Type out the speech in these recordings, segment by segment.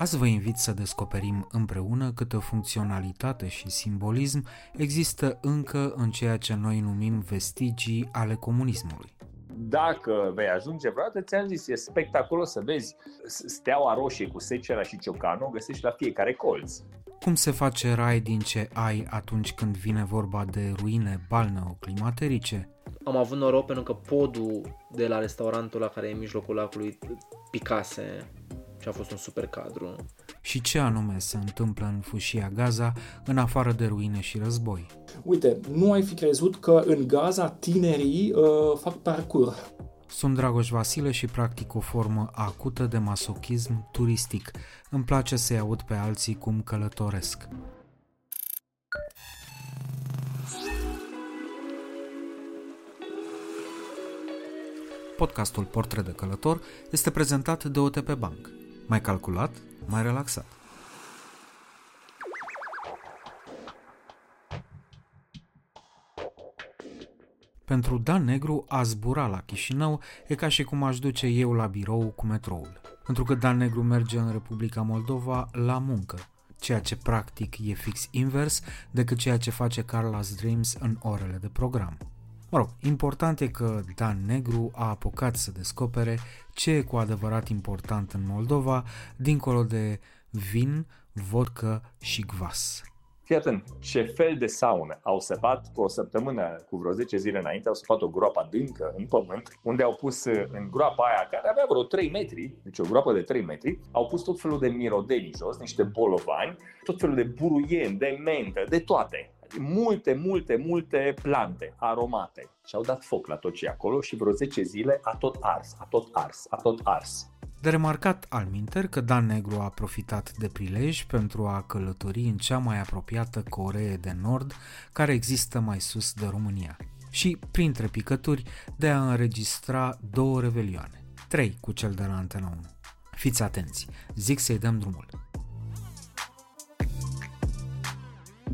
Azi vă invit să descoperim împreună câtă funcționalitate și simbolism există încă în ceea ce noi numim vestigii ale comunismului. Dacă vei ajunge vreodată, ți-am zis, e spectaculos să vezi steaua roșie cu secera și ciocanul, o găsești la fiecare colț. Cum se face rai din ce ai atunci când vine vorba de ruine balneo-climaterice? Am avut noroc pentru că podul de la restaurantul la care e în mijlocul lacului picase și a fost un super cadru. Și ce anume se întâmplă în fâșia Gaza, în afară de ruine și război? Uite, nu ai fi crezut că în Gaza tinerii uh, fac parcurs. Sunt Dragoș Vasile și practic o formă acută de masochism turistic. Îmi place să-i aud pe alții cum călătoresc. Podcastul Portret de Călător este prezentat de OTP Bank. Mai calculat, mai relaxat. Pentru Dan Negru, a zbura la Chișinău e ca și cum aș duce eu la birou cu metroul. Pentru că Dan Negru merge în Republica Moldova la muncă, ceea ce practic e fix invers decât ceea ce face Carla's Dreams în orele de program. Mă rog, important e că Dan Negru a apucat să descopere ce e cu adevărat important în Moldova, dincolo de vin, vodcă și gvas. Fii atent, ce fel de saună au săpat cu o săptămână, cu vreo 10 zile înainte, au săpat o groapă adâncă în pământ, unde au pus în groapa aia, care avea vreo 3 metri, deci o groapă de 3 metri, au pus tot felul de mirodeni jos, niște bolovani, tot felul de buruieni, de mentă, de toate multe, multe, multe plante aromate și au dat foc la tot ce e acolo și vreo 10 zile a tot ars, a tot ars, a tot ars. De remarcat al minter că Dan Negru a profitat de prilej pentru a călători în cea mai apropiată Coree de Nord care există mai sus de România și, printre picături, de a înregistra două revelioane, trei cu cel de la Antena 1. Fiți atenți, zic să-i dăm drumul.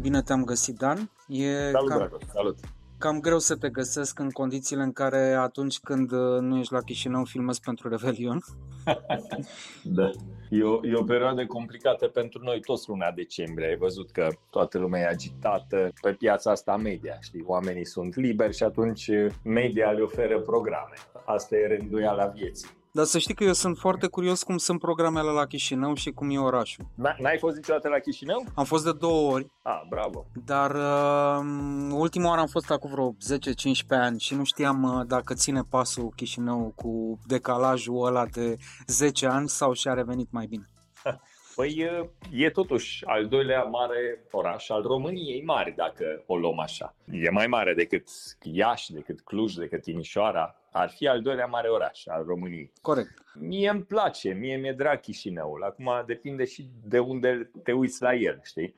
Bine te-am găsit, Dan. E salut, cam, Dragoș, salut. Cam greu să te găsesc în condițiile în care atunci când uh, nu ești la Chișinău filmezi pentru Revelion. da. E o, e o perioadă complicată pentru noi toți luna decembrie. Ai văzut că toată lumea e agitată pe piața asta media, știi? Oamenii sunt liberi și atunci media le oferă programe. Asta e rânduiala vieții. Dar să știi că eu sunt foarte curios cum sunt programele la Chișinău și cum e orașul. N-ai fost niciodată la Chișinău? Am fost de două ori. Ah, bravo. Dar uh, ultima oară am fost acum vreo 10-15 ani și nu știam uh, dacă ține pasul Chișinău cu decalajul ăla de 10 ani sau și-a revenit mai bine. Păi e totuși al doilea mare oraș al României mari, dacă o luăm așa. E mai mare decât Iași, decât Cluj, decât Timișoara. Ar fi al doilea mare oraș al României. Corect. Mie îmi place, mie mi-e drag Chișinăul. Acum depinde și de unde te uiți la el, știi?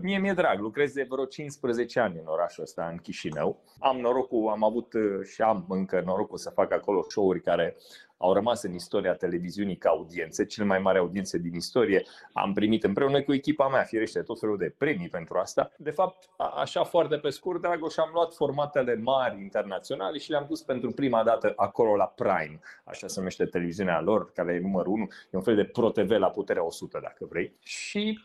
Mie mi-e drag, lucrez de vreo 15 ani în orașul ăsta, în Chișinău. Am norocul, am avut și am încă norocul să fac acolo show-uri care au rămas în istoria televiziunii ca audiențe, cele mai mari audiențe din istorie. Am primit împreună cu echipa mea, firește, tot felul de premii pentru asta. De fapt, așa foarte pe scurt, Dragoș, am luat formatele mari internaționale și le-am dus pentru prima dată acolo la Prime, așa se numește televiziunea lor, care e numărul 1, e un fel de ProTV la puterea 100, dacă vrei. Și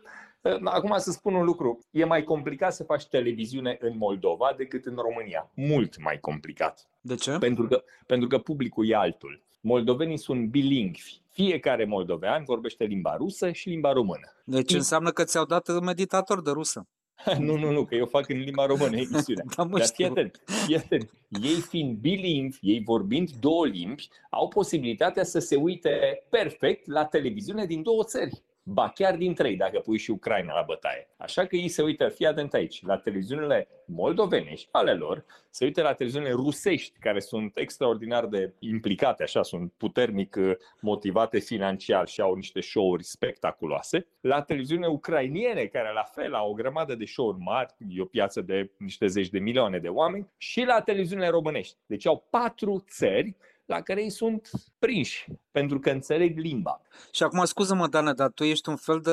Acum să spun un lucru, e mai complicat să faci televiziune în Moldova decât în România. Mult mai complicat. De ce? Pentru că, pentru că publicul e altul. Moldovenii sunt bilingvi. Fiecare moldovean vorbește limba rusă și limba română. Deci înseamnă că ți-au dat meditator de rusă. nu, nu, nu, că eu fac în limba română emisiunea. da, mă Dar fii atent, fii atent. Ei fiind bilingvi, ei vorbind două limbi, au posibilitatea să se uite perfect la televiziune din două țări. Ba chiar din trei dacă pui și Ucraina la bătaie. Așa că ei se uită, fii atent aici, la televiziunile moldovenești ale lor, se uită la televiziunile rusești care sunt extraordinar de implicate, așa, sunt puternic uh, motivate financiar și au niște show-uri spectaculoase, la televiziunile ucrainiene care la fel au o grămadă de show-uri mari, e o piață de niște zeci de milioane de oameni, și la televiziunile românești. Deci au patru țări la care ei sunt prinși, pentru că înțeleg limba. Și acum, scuză-mă, Dana, dar tu ești un fel de,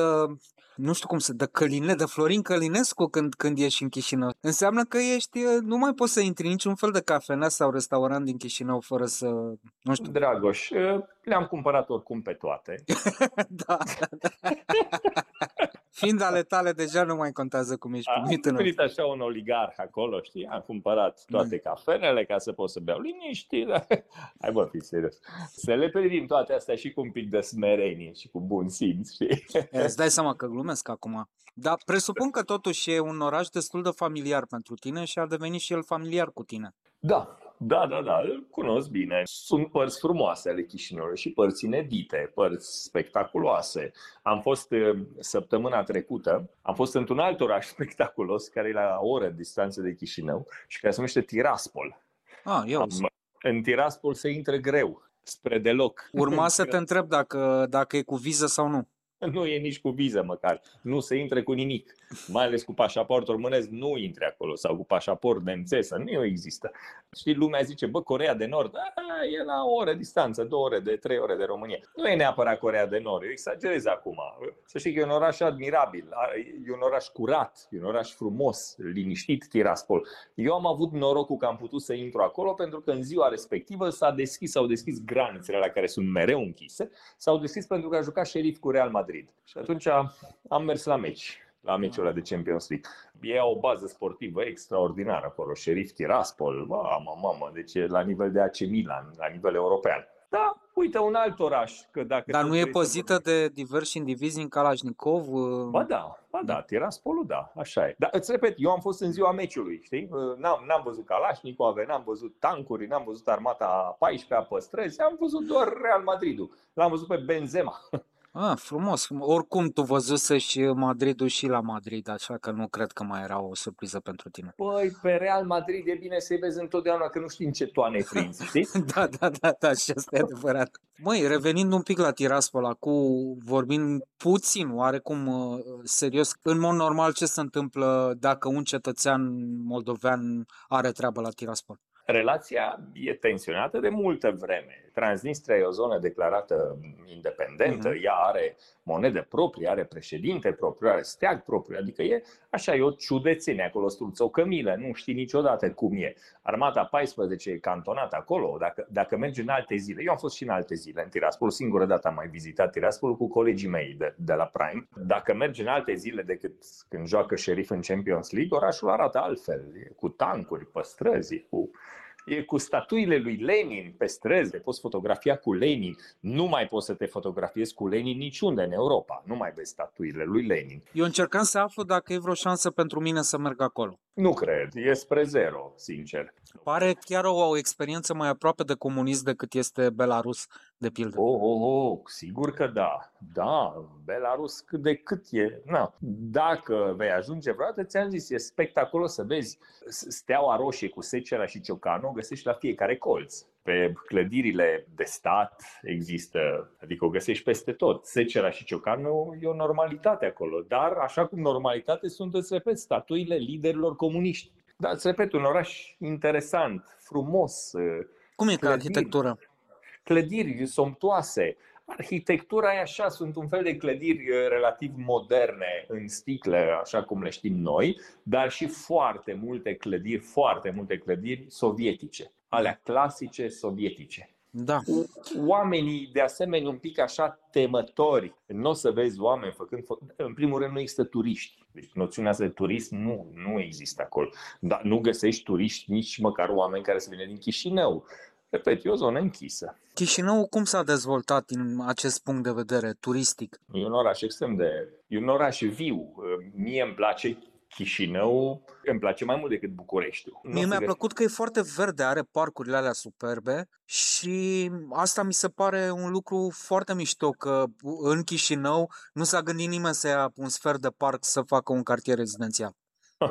nu știu cum să, de Căline, de Florin Călinescu când, când ești în Chișinău. Înseamnă că ești, nu mai poți să intri niciun fel de cafenea sau restaurant din Chișinău fără să, nu știu. Dragoș, le-am cumpărat oricum pe toate. da, da, da. Fiind ale tale, deja nu mai contează cum ești primit în Am așa un oligarh acolo, știi? Am cumpărat toate cafenele ca să pot să beau liniști. Da? Hai bă, fi serios. Să le privim toate astea și cu un pic de smerenie și cu bun simț, știi? Îți dai seama că glumesc acum. Dar presupun că totuși e un oraș destul de familiar pentru tine și a devenit și el familiar cu tine. Da, da, da, da, îl cunosc bine. Sunt părți frumoase ale Chișinăului și părți inedite, părți spectaculoase. Am fost uh, săptămâna trecută, am fost într-un alt oraș spectaculos, care e la o oră distanță de Chișinău și care se numește Tiraspol. Ah, eu. Am, în Tiraspol se intră greu, spre deloc. Urma să te întreb dacă, dacă e cu viză sau nu. Nu e nici cu viză măcar. Nu se intre cu nimic. Mai ales cu pașaport românesc nu intre acolo sau cu pașaport nemțesc. Nu există. Și lumea zice, bă, Corea de Nord, a, e la o oră distanță, două ore, de trei ore de România. Nu e neapărat Corea de Nord, eu exagerez acum. Să știi că e un oraș admirabil, e un oraș curat, e un oraș frumos, liniștit, Tiraspol. Eu am avut norocul că am putut să intru acolo pentru că în ziua respectivă s-a deschis, s-au deschis granițele la care sunt mereu închise, s-au deschis pentru că a jucat șerif cu Real Madrid. Madrid. Și atunci am mers la meci, la meciul ăla de Champions League. E o bază sportivă extraordinară acolo, Sheriff Tiraspol, mamă, mamă, deci e la nivel de AC Milan, la nivel european. Da, uite, un alt oraș. Că dacă Dar nu e pozită de diversi indivizi în Kalashnikov? Uh, ba da, ba da, Tiraspolul da, așa e. Dar îți repet, eu am fost în ziua meciului, știi? Uh, n-am, n-am văzut Kalashnikov, n-am văzut tancuri, n-am văzut armata 14 pe străzi, am văzut doar Real Madridul. L-am văzut pe Benzema. Ah, frumos. Oricum tu văzuse și Madridul și la Madrid, așa că nu cred că mai era o surpriză pentru tine. Păi, pe Real Madrid e bine să-i vezi întotdeauna, că nu știi în ce toane prinzi, știi? da, da, da, da, și asta e adevărat. Măi, revenind un pic la Tiraspol, cu vorbind puțin, oarecum uh, serios, în mod normal ce se întâmplă dacă un cetățean moldovean are treabă la Tiraspol? Relația e tensionată de multă vreme. Transnistria e o zonă declarată independentă, uh-huh. ea are monedă proprie, are președinte propriu, are steag propriu, adică e așa, e o ciudățenie acolo, struță o cămilă, nu știi niciodată cum e. Armata 14 e cantonată acolo, dacă, dacă mergi în alte zile, eu am fost și în alte zile în Tiraspol, singură dată am mai vizitat Tiraspol cu colegii mei de, de la Prime. Dacă mergi în alte zile decât când joacă șerif în Champions League, orașul arată altfel, cu tancuri, păstrăzi, cu e cu statuile lui Lenin pe străzi, poți fotografia cu Lenin. Nu mai poți să te fotografiezi cu Lenin niciunde în Europa. Nu mai vezi statuile lui Lenin. Eu încercam să aflu dacă e vreo șansă pentru mine să merg acolo. Nu cred, e spre zero, sincer. Pare chiar o, o experiență mai aproape de comunism decât este Belarus, de pildă. Oh, oh, oh, sigur că da. Da, Belarus cât de cât e. Na. Dacă vei ajunge vreodată, ți-am zis, e spectaculos să vezi steaua roșie cu secera și ciocanul, o găsești la fiecare colț pe clădirile de stat există, adică o găsești peste tot. Secera și ciocanul e o normalitate acolo, dar așa cum normalitate sunt, îți repet, statuile liderilor comuniști. Dar îți repet, un oraș interesant, frumos. Cum e ca arhitectură? Clădiri somptoase. Arhitectura e așa, sunt un fel de clădiri relativ moderne în sticle, așa cum le știm noi, dar și foarte multe clădiri, foarte multe clădiri sovietice alea clasice sovietice. Da. Oamenii, de asemenea, un pic așa temători. Nu o să vezi oameni făcând. În primul rând, nu există turiști. Deci, noțiunea asta de turist nu, nu există acolo. Dar nu găsești turiști nici măcar oameni care să vină din Chișinău. Repet, e o zonă închisă. Chișinău cum s-a dezvoltat din acest punct de vedere turistic? E un oraș extrem de... E un oraș viu. Mie îmi place Chișinău îmi place mai mult decât Bucureștiul. Nu Mie o să mi-a găs- plăcut că e foarte verde, are parcurile alea superbe și asta mi se pare un lucru foarte mișto, că în Chișinău nu s-a gândit nimeni să ia un sfert de parc să facă un cartier rezidențial.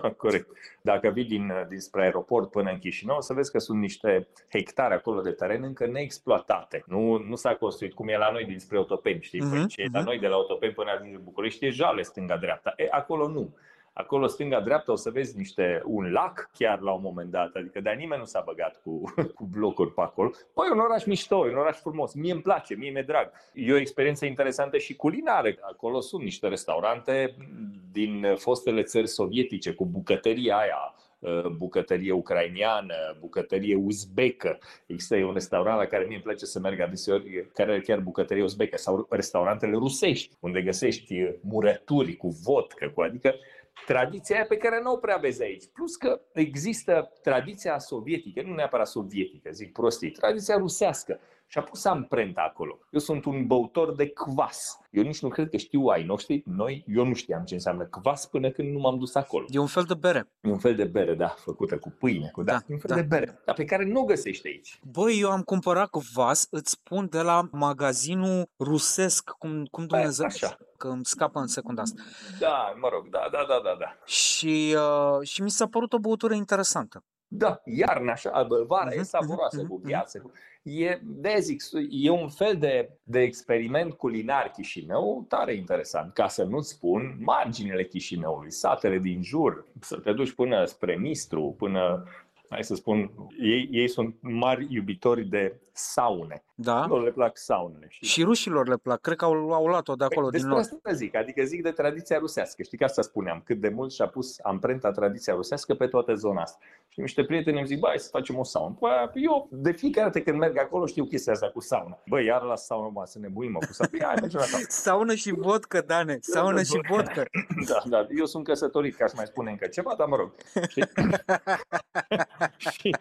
Corect. Dacă vii din, dinspre aeroport până în Chișinău, o să vezi că sunt niște hectare acolo de teren încă neexploatate. Nu, nu s-a construit cum e la noi dinspre Otopeni, știi? Mhm, Păi ce e la mhm. noi de la Otopeni până ajungi în București e jale stânga-dreapta. E, acolo nu. Acolo stânga-dreapta o să vezi niște, un lac chiar la un moment dat, adică de nimeni nu s-a băgat cu, cu blocuri pe acolo. Păi e un oraș mișto, e un oraș frumos, mie îmi place, mie mi-e drag. E o experiență interesantă și culinară. Acolo sunt niște restaurante din fostele țări sovietice cu bucătăria aia, uh, bucătărie ucrainiană, bucătărie uzbecă. Există un restaurant la care mie îmi place să merg adeseori, care are chiar bucătărie uzbecă, sau restaurantele rusești, unde găsești uh, murături cu vodcă, cu adică tradiția aia pe care nu o prea vezi aici. Plus că există tradiția sovietică, nu neapărat sovietică, zic prostii, tradiția rusească. Și a pus amprenta acolo. Eu sunt un băutor de kvas. Eu nici nu cred că știu ai noștri. Noi, eu nu știam ce înseamnă kvas până când nu m-am dus acolo. E un fel de bere. E un fel de bere, da, făcută cu pâine, cu da, Da, e un fel da. de bere, dar pe care nu o găsești aici. Băi, eu am cumpărat vas, îți spun, de la magazinul rusesc, cum, cum Dumnezeu, așa. Că îmi scapă în secunda asta. Da, mă rog, da, da, da, da, da. Și, uh, și mi s-a părut o băutură interesantă. Da, iarna așa, bă, vara e Mhm, savuroasă mhm, cu mhm. gheață. cu- E, de zic, e un fel de, de experiment culinar Chișinău tare interesant, ca să nu spun marginile Chișinăului, satele din jur, să te duci până spre Nistru, până, hai să spun, ei, ei sunt mari iubitori de saune. Da? Lor le plac saunele. știi? Și rușilor le plac. Cred că au, au luat-o de acolo, Păi, din despre nord. asta zic, adică zic de tradiția rusească. Știi că asta spuneam, cât de mult și-a pus amprenta tradiția rusească pe toată zona asta. Și niște prieteni îmi zic, băi, să facem o saună. Bă, eu de fiecare dată când merg acolo știu chestia asta cu sauna. Băi, iar la saună, mă, să nebunim, mă, cu sauna. Hai, mergem la saună. Saună și vodcă, Dane. Saună și vodcă. Da, da, eu sunt căsătorit, ca să mai spune încă ceva, dar mă rog. Știi? și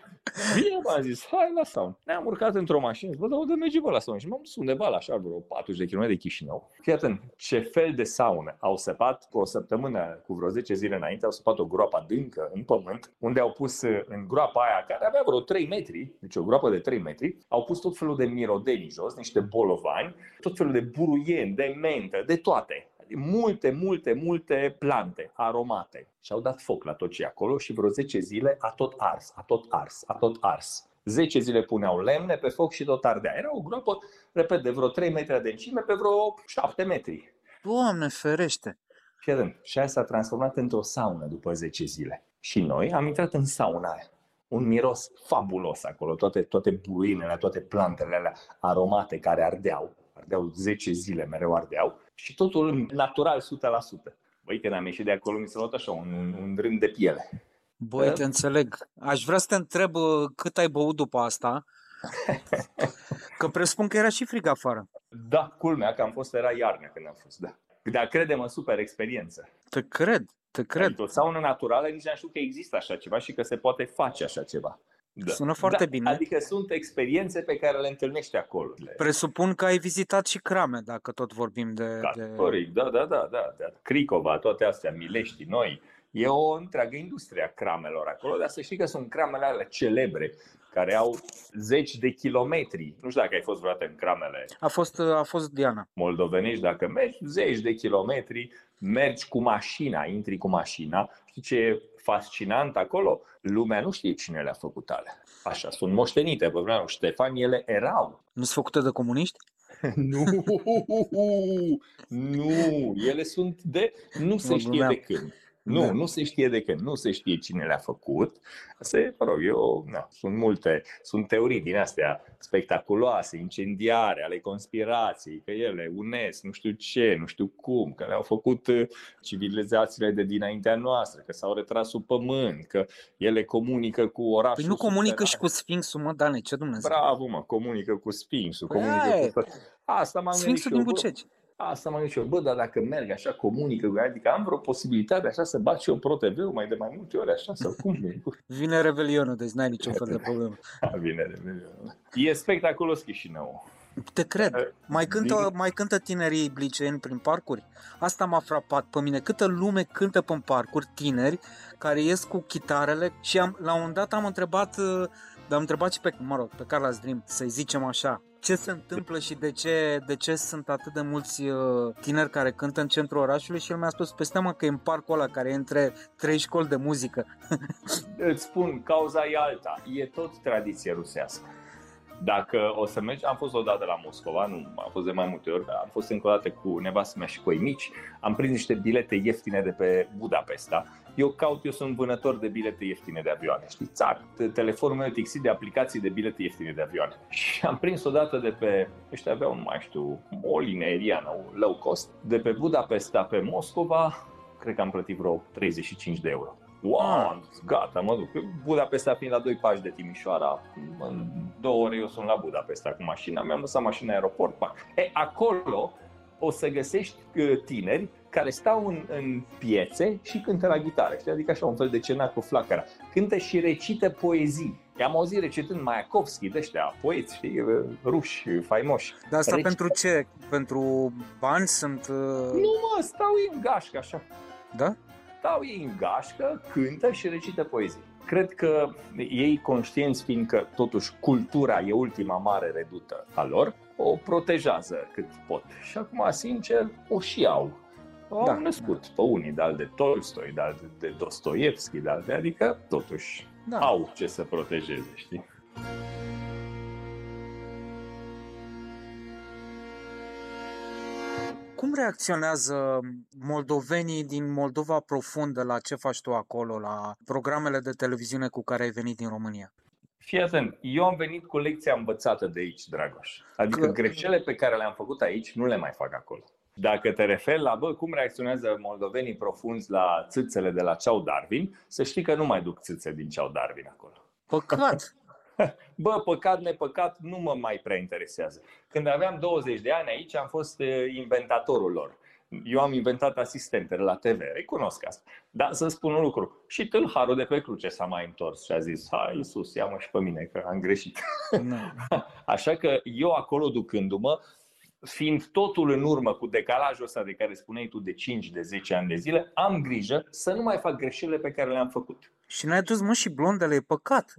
bine m-am zis, hai la saună. Ne-am urcat într-o mașină, zic, bă, dar unde merge bă la saună? Și m-am dus undeva la așa, vreo 40 de km de Chișinău. Fii atent, ce fel de saună au săpat cu o săptămână, cu vreo 10 zile înainte, au săpat o groapă adâncă în pământ, unde au pus uh, în groapa aia, care avea vreo 3 metri, deci o groapă de 3 metri, au pus tot felul de mirodeni jos, niște bolovani, tot felul de buruieni, de mentă, de toate multe, multe, multe plante aromate. Și au dat foc la tot ce e acolo și vreo 10 zile a tot ars, a tot ars, a tot ars. 10 zile puneau lemne pe foc și tot ardea. Era o groapă, repet, de vreo 3 metri adâncime pe vreo 7 metri. Doamne ferește! Fii atent, și aia s-a transformat într-o saună după 10 zile. Și noi am intrat în sauna aia. Un miros fabulos acolo, toate, toate buruinele, toate plantele alea aromate care ardeau. Ardeau 10 zile, mereu ardeau. Și totul natural 100%. Băi, când am ieșit de acolo, mi s-a luat așa un, un, un rând de piele. Băi, Da. te înțeleg. Aș vrea să te întreb uh, cât ai băut după asta. Că presupun că era și frig afară. Da, culmea că am fost, era iarnă când am fost, da. Dar credem în super experiență. Te cred, te cred. Adică o saună naturală, nici n-am știut că există așa ceva și că se poate face așa ceva. Da. Sună foarte da, bine. Adică sunt experiențe pe care le întâlnești acolo. Presupun că ai vizitat și crame, dacă tot vorbim de... de... Categoric, da, da, da, da, da. Cricova, toate astea, Milești, noi. E o întreagă industrie a cramelor acolo, dar să știi că sunt cramele alea celebre, care au zeci de kilometri. Nu știu dacă ai fost vreodată în cramele A fost, a fost Diana. moldovenești, dacă mergi zeci de kilometri, mergi cu mașina, intri cu mașina. Știi ce e fascinant acolo? Lumea nu știe cine le-a făcut alea. Așa, sunt moștenite pe vremea lui Ștefan, ele erau. Nu sunt făcute de comuniști? Nu, nu, ele sunt de, nu se Mă știe glumeam. de când. Nu, Da. nu se știe de când, nu se știe cine le-a făcut. Se, mă rog, eu, na, sunt multe, sunt teorii din astea spectaculoase, incendiare, ale conspirației, că ele unesc, nu știu ce, nu știu cum, că le-au făcut uh, civilizațiile de dinaintea noastră, că s-au retras sub pământ, că ele comunică cu orașul Păi nu comunică și subteran. cu Sfinxul, mă, Dane, ce Dumnezeu? Bravo, mă, comunică cu Sfinxul, Păi comunică aia e. cu tot. Asta m-am gândit Sfinxul și eu, din bă, Bucegi. Asta m-am gândit și eu, bă, dar dacă merg așa, comunică, cu ea, adică am vreo posibilitate așa să bat și eu pro tv mai de mai multe ori așa sau cum e? Vine Revelionul, deci n-ai niciun fel de problemă. Bine, bine. E spectaculos Chișinău. Te cred. Uh, Mai cântă, din- mai cântă tinerii liceni prin parcuri? Asta m-a frapat pe mine. Câtă lume cântă pe parcuri tineri care ies cu chitarele și am, la un moment dat am întrebat, uh, am întrebat și pe, mă rog, pe Carla's Dream, să-i zicem așa, ce se întâmplă și de ce, de ce sunt atât de mulți uh, tineri care cântă în centrul orașului și el mi-a spus, pe mă că e în parcul ăla care e între trei școli de muzică. Îți spun, cauza e alta. E tot tradiție rusească. Dacă o să mergi, am fost odată la Moscova, nu, am fost de mai multe ori, dar am fost încă o dată cu nevastă mea și cu ei mici, am prins niște bilete ieftine de pe Budapesta. Eu caut, eu sunt vânător de bilete ieftine de avioane, știi, țar. Telefonul meu e tixit de aplicații de bilete ieftine de avioane. Și am prins odată de pe, ăștia aveau, nu mai știu, o linie aeriană, o low cost, de pe Budapesta pe Moscova, cred că am plătit vreo 35 de euro. Wow, am zis, gata, mă duc. Budapesta fiind la doi pași de Timișoara, în două ore eu sunt la Budapesta cu mașina, mi-am lăsat mașina în aeroport, pac. E, acolo o să găsești uh, tineri care stau în, în piețe și cântă la gitară, știi? adică așa un fel de cenar cu flacăra. Cântă și recită poezii. I-am auzit recitând Mayakovski, de ăștia, poeți, știi, uh, ruși, faimoși. Dar asta Reci- pentru ce? Pentru bani sunt... uh, Nu mă, stau ei în gașcă așa. Da? stau ei în gașcă, cântă și recită poezii. Cred că ei conștienți fiind că totuși cultura e ultima mare redută a lor, o protejează cât pot. Și acum, sincer, o și au. Au Da. născut pe unii, de de Tolstoi, de de Dostoevski, de alte, adică totuși Da. au ce să protejeze, știi? Cum reacționează moldovenii din Moldova profundă la ce faci tu acolo, la programele de televiziune cu care ai venit din România? Fii atent, eu am venit cu lecția învățată de aici, Dragoș. Adică Că- greșelile pe care le-am făcut aici nu le mai fac acolo. Dacă te referi la bă, cum reacționează moldovenii profunzi la țâțele de la Ceau Darwin, să știi că nu mai duc țâțe din Ceau Darwin acolo. Păcat! Bă, păcat, nepăcat, nu mă mai prea interesează. Când aveam 20 de ani aici, am fost eh, inventatorul lor. Eu am inventat asistentele la TV, recunosc asta. Dar să spun un lucru, și tâlharul de pe cruce s-a mai întors și a zis, hai Iisus, ia-mă și pe mine, că am greșit. Nu. Așa că eu acolo ducându-mă, fiind totul în urmă cu decalajul ăsta de care spuneai tu de 5, de 10 ani de zile, am grijă să nu mai fac greșelile pe care le-am făcut. Și n-ai dus mă și blondele, e păcat.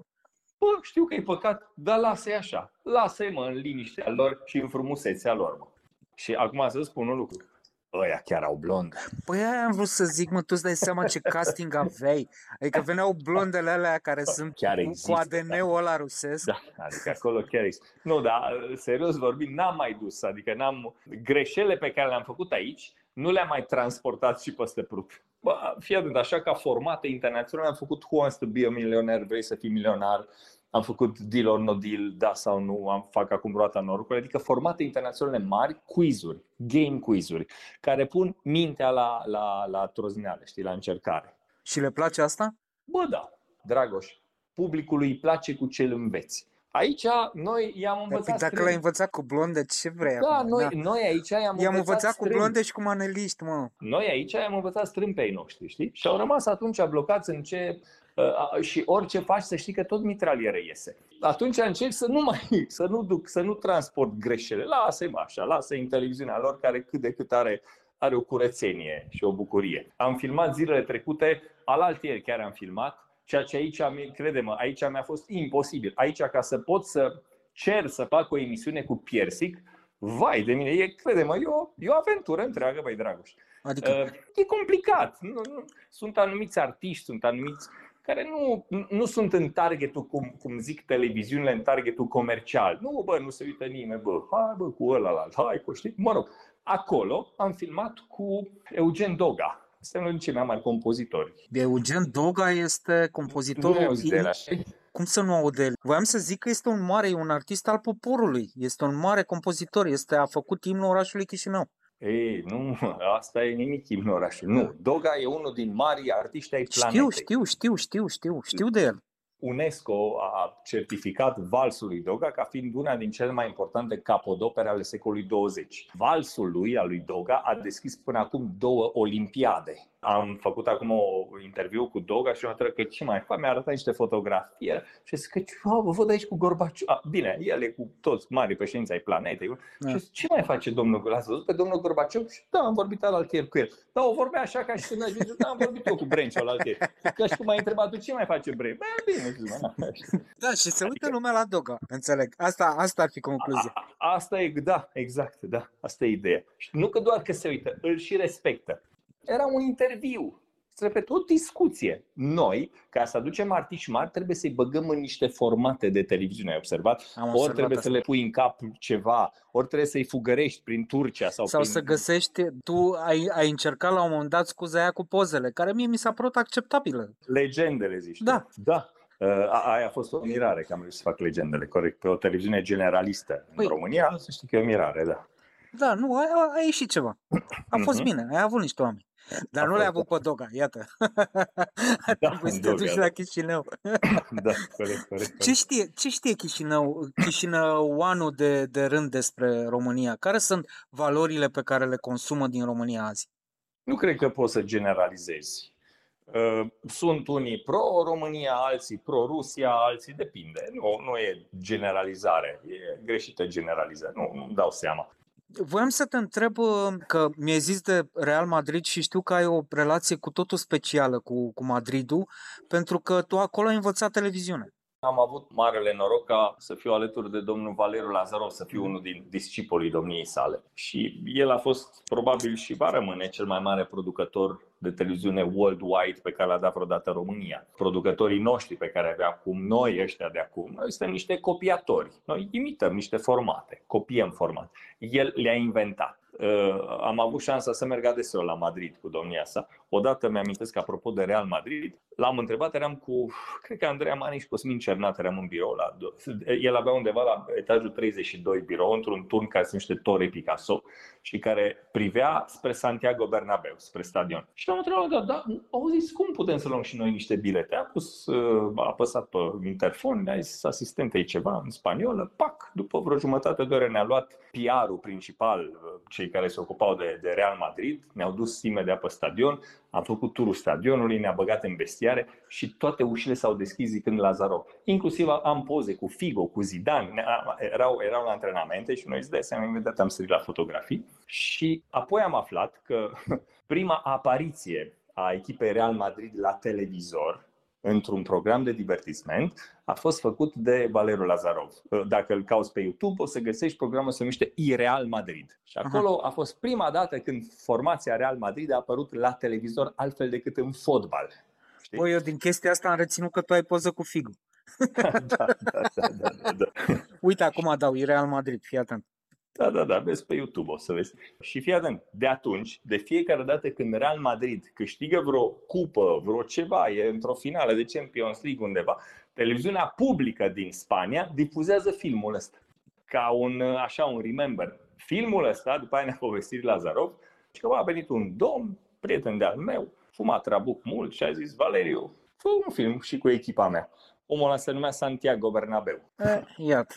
Bă, știu că e păcat, dar lasă-i așa. Lasă-i mă în liniștea lor și în frumusețea lor, mă. Și acum să spun un lucru. Ăia chiar au blond. Păi aia am vrut să zic, mă, tu îți dai seama ce casting aveai. Adică veneau blondele alea care sunt Chiar cu- există, cu ADN-ul ăla rusesc. Da, adică acolo chiar există. Nu, dar serios vorbind, n-am mai dus. Adică n-am greșelile pe care le-am făcut aici, nu le-am mai transportat și peste prup. Bă, fii atent, așa ca formate internaționale am făcut Who Wants to be a Millionaire, vrei să fii milionar, am făcut Deal or No Deal, da sau nu, am fac acum roata norocului, adică formate internaționale mari, quizuri, game quizuri, care pun mintea la, la, la trozneală, știi, la încercare. Și le place asta? Bă, da, Dragoș, publicului îi place cu ce îl înveți. Aici noi i-am Păi învățat dacă strâmb. l-ai învățat cu blonde, ce vrei Da, acum? noi, noi aici i-am, I-am învățat, învățat cu strâmb. blonde și cu maneliști, mă. Noi aici i-am învățat strâmb pe ai noștri, știi? Și au rămas atunci blocați în ce... Uh, și orice faci să știi că tot mitraliere iese. Atunci încerc să nu mai, să nu duc, să nu transport greșele. Lasă-i mă așa, lasă-i în televiziunea lor care cât de cât are, are o curățenie și o bucurie. Am filmat zilele trecute, alaltieri chiar am filmat, ceea ce aici, mi- crede-mă, aici mi-a fost imposibil. Aici ca să pot să cer să fac o emisiune cu Piersic, vai de mine, e, crede-mă, e o, e o aventură întreagă, băi Dragoș. Adică, Uh, e complicat. Nu, nu. Sunt anumiți artiști, sunt anumiți care nu, nu sunt în targetul, cum, cum zic televiziunile, în targetul comercial. Nu, bă, nu se uită nimeni, bă, hai bă, cu ăla, hai cu, știi? Mă rog, acolo am filmat cu Eugen Doga. Este unul dintre cei mai mari compozitori. Eugen Doga este compozitorul... Nu auzi de el, așa? Cum să nu aud de el? Voiam să zic că este un mare, e un artist al poporului. Este un mare compozitor. Este, a făcut imnul orașului Chișinău. Ei, nu, asta e nimic în orașul. Nu, Doga e unul din marii artiști ai planetei. Știu, știu, știu, știu, știu, știu de el. UNESCO a certificat valsul lui Doga ca fiind una din cele mai importante capodopere ale secolului 20. Valsul lui, al lui Doga, a deschis până acum două olimpiade. Am făcut acum o interviu cu Doga și m-a că ce mai fac, mi-a arătat niște fotografii și zic că vă văd aici cu Gorbaciov. Bine, el e cu toți mari președinți ai planetei. Da. Și zic, ce mai face domnul L-ați văzut pe domnul Gorbaciov? Și da, am vorbit al altier cu el. Da, o vorbea așa ca și când aș zis, da, am vorbit eu cu Brenciu al altier. Că și cum ai întrebat tu ce mai face Brenciu? Bă, bine, zic, Da, și se uită adică... lumea la Doga, înțeleg. Asta, asta ar fi concluzia. A, asta e, da, exact, da, asta e ideea. Și nu că doar că se uită, îl și respectă. Era un interviu. Repet, o discuție. Noi, ca să aducem artiști mari, trebuie să-i băgăm în niște formate de televiziune, ai observat? Am ori trebuie asta. să le pui în cap ceva, ori trebuie să-i fugărești prin Turcia. Sau, sau prin... să găsești, tu ai, ai încercat la un moment dat scuza aia cu pozele, care mie mi s-a părut acceptabilă. Legendele, zici Da. Da. Uh, aia a fost o mirare că am reușit să fac legendele, corect, pe o televiziune generalistă păi, în România, să știi că e o mirare, da. Da, nu, a, a ieșit ceva. A fost uh-huh. bine, ai avut niște oameni. Dar a nu le-ai avut pe Doga, iată. Da, Trebuie să te duci la Chișinău. da, corect, corect. Ce știe, ce știe Chișinău, Chișinăuanul de, de rând despre România? Care sunt valorile pe care le consumă din România azi? Nu cred că poți să generalizezi. Uh, sunt unii pro-România, alții pro-Rusia, alții depinde. Nu, nu e generalizare, e greșită generalizare, nu, nu dau seama. Voiam să te întreb uh, că mi-ai zis de Real Madrid și știu că ai o relație cu totul specială cu, cu Madridul, pentru că tu acolo ai învățat televiziune. Am avut marele noroc ca să fiu alături de domnul Valeriu Lazarov, să fiu unul din discipolii domniei sale. Și el a fost probabil și va rămâne cel mai mare producător de televiziune worldwide pe care l-a dat vreodată România. Producătorii noștri pe care avea acum noi ăștia de acum, noi suntem niște copiatori. Noi imităm niște formate, copiem formate. El le-a inventat. Uh, am avut șansa să merg adeseori la Madrid cu domnia sa. Odată mi-amintesc, apropo de Real Madrid, l-am întrebat, eram cu, cred că Andreea Maniș și Cosmin Cernat, eram în birou. La, el avea undeva la etajul 32 birou, într-un turn care se numește Torre Picasso și care privea spre Santiago Bernabeu, spre stadion. Și am întrebat, da, da, au zis, cum putem să luăm și noi niște bilete? A, pus, uh, a apăsat pe interfon, a zis asistentei ceva în spaniolă, pac, după vreo jumătate de oră ne-a luat PR-ul principal, uh, cei care se ocupau de, de Real Madrid, ne-au dus imediat pe stadion, am făcut turul stadionului, ne-a băgat în vestiare și toate ușile s-au deschis zicând Lazarov. Inclusiv am poze cu Figo, cu Zidane, erau, erau la antrenamente și noi îți dai seama, imediat am sărit la fotografii. Și apoi am aflat că prima apariție a echipei Real Madrid la televizor într-un program de divertisment a fost făcut de Valeriu Lazarov. Dacă îl cauți pe YouTube, o să găsești programul se numește Ireal Madrid. Și acolo a fost prima dată când formația Real Madrid a apărut la televizor altfel decât în fotbal. Știi? Păi eu din chestia asta am reținut că tu ai poză cu Figu. da, da, da, da, da. Uite, acum dau Ireal Madrid, fii atent. Da, da, da, vezi pe YouTube, o să vezi. Și fii atent, de atunci, de fiecare dată când Real Madrid câștigă vreo cupă, vreo ceva, e într-o finală de Champions League undeva, televiziunea publică din Spania difuzează filmul ăsta. Ca un, așa, un remember. Filmul ăsta, după aia ne-a povestit Lazarov, și că a venit un domn, prieten de-al meu, fuma trabuc mult și a zis, Valeriu, fă un film și cu echipa mea. Omul ăla se numea Santiago Bernabeu. Eh, iată.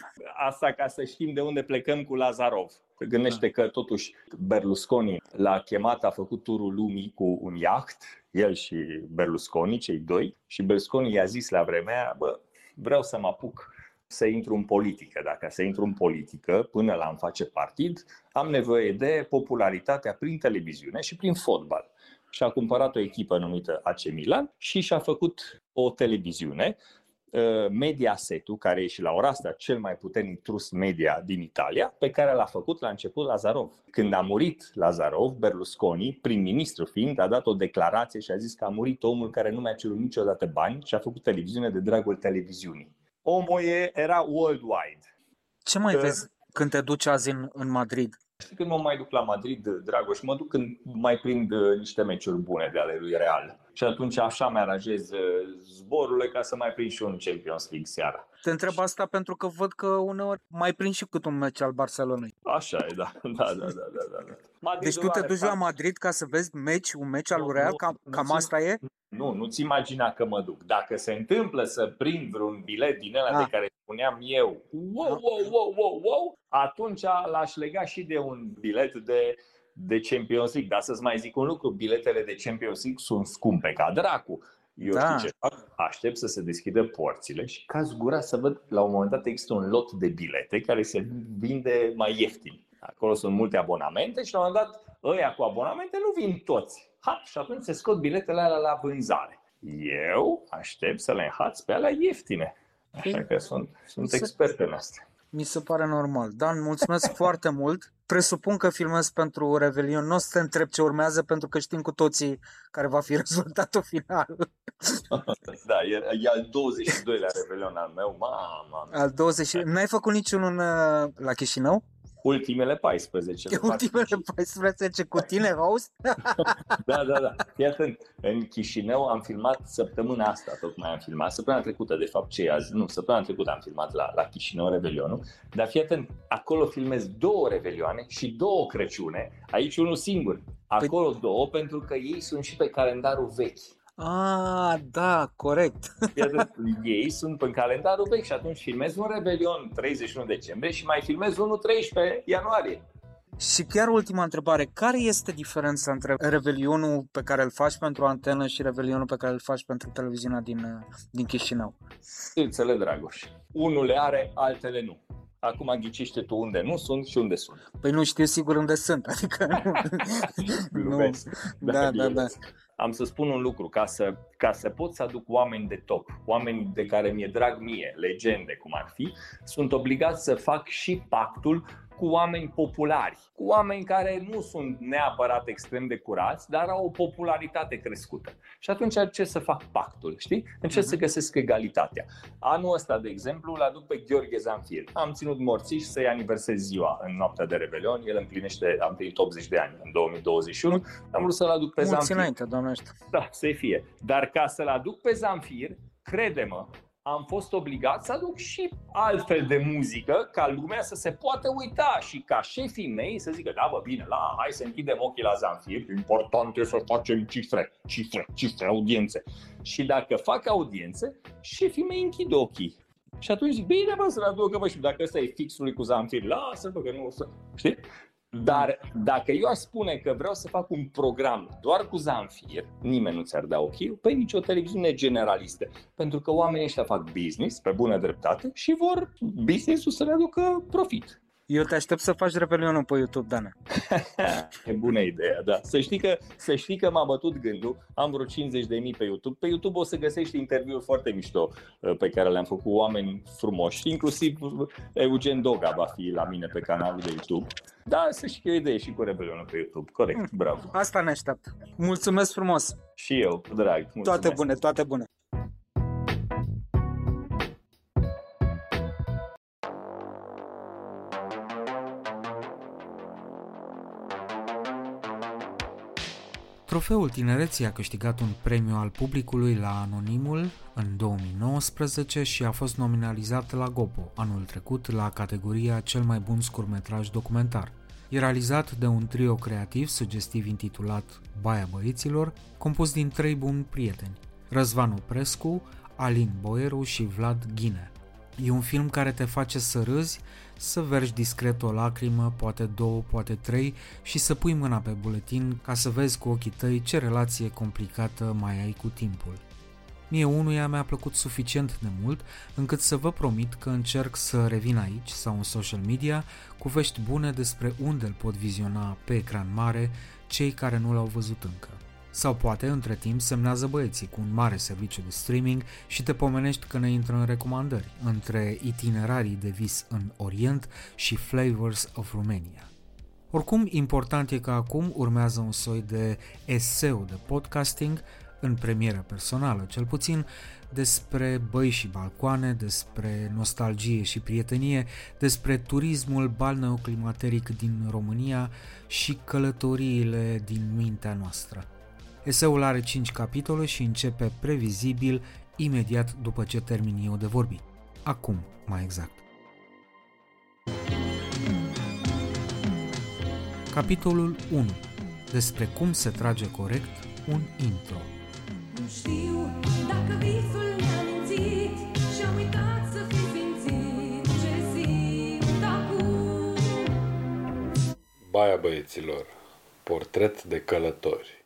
Asta ca să știm de unde plecăm cu Lazarov. Gândește că totuși Berlusconi l-a chemat, a făcut turul lumii cu un iaht, el și Berlusconi, cei doi, și Berlusconi i-a zis la vremea aia, bă, vreau să mă apuc să intru în politică. Dacă să intru în politică, până la îmi face partid, am nevoie de popularitatea prin televiziune și prin fotbal. Și a cumpărat o echipă numită AC Milan și și-a făcut o televiziune Uh, Mediasetul, care e și la ora asta cel mai puternic trus media din Italia, pe care l-a făcut la început Lazarov. Când a murit Lazarov, Berlusconi, prim-ministru fiind, a dat o declarație și a zis că a murit omul care nu mi-a cerut niciodată bani și a făcut televiziune de dragul televiziunii. Omul era worldwide. Ce mai uh, vezi când te duci azi în, în Madrid? Știi când mă mai duc la Madrid, Dragoș, mă duc când mai prind uh, niște meciuri bune de ale lui Real. Și atunci așa mi aranjez uh, zborurile ca să mai prind și un Champions League seara. Te întreb asta pentru că văd că uneori mai prind și cât un meci al Barcelonei. Așa e, da. Da, da, da, da, da. da. deci tu te duci la Madrid ca să vezi meci, un meci al lui Real? Cam, cam asta e? Nu, nu-ți imagina că mă duc. Dacă se întâmplă să prind vreun bilet din ăla de ah. care spuneam eu, wow, wow, wow, wow, wow, atunci l-aș lega și de un bilet de de Champions League. Dar să-ți mai zic un lucru, biletele de Champions League sunt scumpe ca dracu. Eu Da. știu ce fac? Aștept să se deschidă porțile și caz gura să văd, la un moment dat există un lot de bilete care se vinde mai ieftin. Acolo sunt multe abonamente și la un moment dat ăia cu abonamente nu vin toți. Ha, și atunci se scot biletele alea la vânzare. Eu aștept să le înhaț pe alea ieftine. Așa că sunt, sunt Se- expert în asta. Mi se pare normal. Dan, mulțumesc foarte mult. Presupun că filmez pentru Revelion. Nu o să te întreb ce urmează, pentru că știm cu toții care va fi rezultatul final. Da, e, e al 22-lea Revelion al meu. Mama, Al 20. N-ai făcut niciunul în, uh, la Chișinău? Ultimele 14. le fac Ultimele și- 14 cu tine, host? Da, da, da. Fii atent. În Chișinău am filmat săptămâna asta, tocmai am filmat. Săptămâna trecută, de fapt, ce e azi? Nu, săptămâna trecută am filmat la, la Chișinău Revelionul. Dar fii atent, acolo filmez două Revelioane și două Crăciune. Aici unul singur. Acolo două, pentru că ei sunt și pe calendarul vechi. Ah, da, corect. Fii atent, ei sunt pe calendarul vechi și atunci filmez un Revelion 31 decembrie și mai filmez unul 13 ianuarie. Și chiar ultima întrebare. Care este diferența între Revelionul pe care îl faci pentru antenă și Revelionul pe care îl faci pentru televiziunea din, uh, din Chișinău? Stâlțele Dragoș. Unul le are, altele nu. Acum ghicește tu unde nu sunt și unde sunt. Păi nu știu sigur unde sunt, adică nu. nu. Glumesc. Da, da, da. glumesc. Am să spun un lucru, ca să, ca să pot să aduc oameni de top, oameni de care mi-e drag mie, legende cum ar fi, sunt obligat să fac și pactul cu oameni populari, cu oameni care nu sunt neapărat extrem de curați, dar au o popularitate crescută. Și atunci ce să fac pactul, știi? Încerc să găsesc egalitatea. Anul ăsta, de exemplu, îl aduc pe Gheorghe Zanfir. Am ținut morțiș să-i aniversez ziua în noaptea de Revelion. El împlinește, am împlinit 80 de ani în 2021. Am vrut să-l aduc pe Mulți Zanfir. înainte, doamnește. Da, să fie. Dar ca să-l aduc pe Zanfir, crede-mă, am fost obligat să aduc și altfel de muzică ca lumea să se poată uita și ca șefii mei să zică, da bă, bine, la, hai să închidem ochii la Zanfir, important e să facem cifre, cifre, cifre, audiențe. Și dacă fac audiențe, șefii mei închid ochii. Și atunci zic, bine bă, să-l aducă, bă, și dacă ăsta e fixul lui cu Zanfir, lasă bă, că nu o să... Știi? Dar dacă eu aș spune că vreau să fac un program doar cu Zanfir, nimeni nu ți-ar da ok, pe nicio televiziune generalistă. Pentru că oamenii ăștia fac business, pe bună dreptate, și vor business-ul să le aducă profit. Eu te aștept să faci Revelionul pe YouTube, Dane. e bună ideea, da. Să știi, că, să știi că m-a bătut gândul, am vreo 50 de mii pe YouTube. Pe YouTube o să găsești interviuri foarte mișto uh, pe care le-am făcut cu oameni frumoși, inclusiv uh, Eugen Doga va fi la mine pe canalul de YouTube. Da, să știi că e o idee și cu Rebelionul pe YouTube. Corect, bravo. Asta ne așteaptă. Mulțumesc frumos. Și eu, cu drag. Mulțumesc. Toate bune, toate bune. Trofeul Tinereții a câștigat un premiu al publicului la Anonimul în 2019 și a fost nominalizat la Gopo anul trecut la categoria Cel mai bun scurmetraj documentar. E realizat de un trio creativ sugestiv intitulat Baia Băieților, compus din trei buni prieteni, Răzvan Oprescu, Alin Boieru și Vlad Ghine. E un film care te face să râzi, să vergi discret o lacrimă, poate două, poate trei și să pui mâna pe buletin ca să vezi cu ochii tăi ce relație complicată mai ai cu timpul. Mie unuia mi-a plăcut suficient de mult încât să vă promit că încerc să revin aici sau în social media cu vești bune despre unde îl pot viziona pe ecran mare cei care nu l-au văzut încă. Sau poate, între timp, semnează băieții cu un mare serviciu de streaming și te pomenești că ne intră în recomandări, între itinerarii de vis în Orient și Flavors of Romania. Oricum, important e că acum urmează un soi de eseu de podcasting, în premieră personală cel puțin, despre băi și balcoane, despre nostalgie și prietenie, despre turismul balneoclimateric din România și călătoriile din mintea noastră. Eseul are 5 capitole și începe previzibil imediat după ce termin eu de vorbit. Acum, mai exact. Capitolul 1. Despre cum se trage corect un intro. Nu știu dacă visul mi-a mințit Și-am uitat să fi simțit ce simt acum Baia băieților Portret de călători.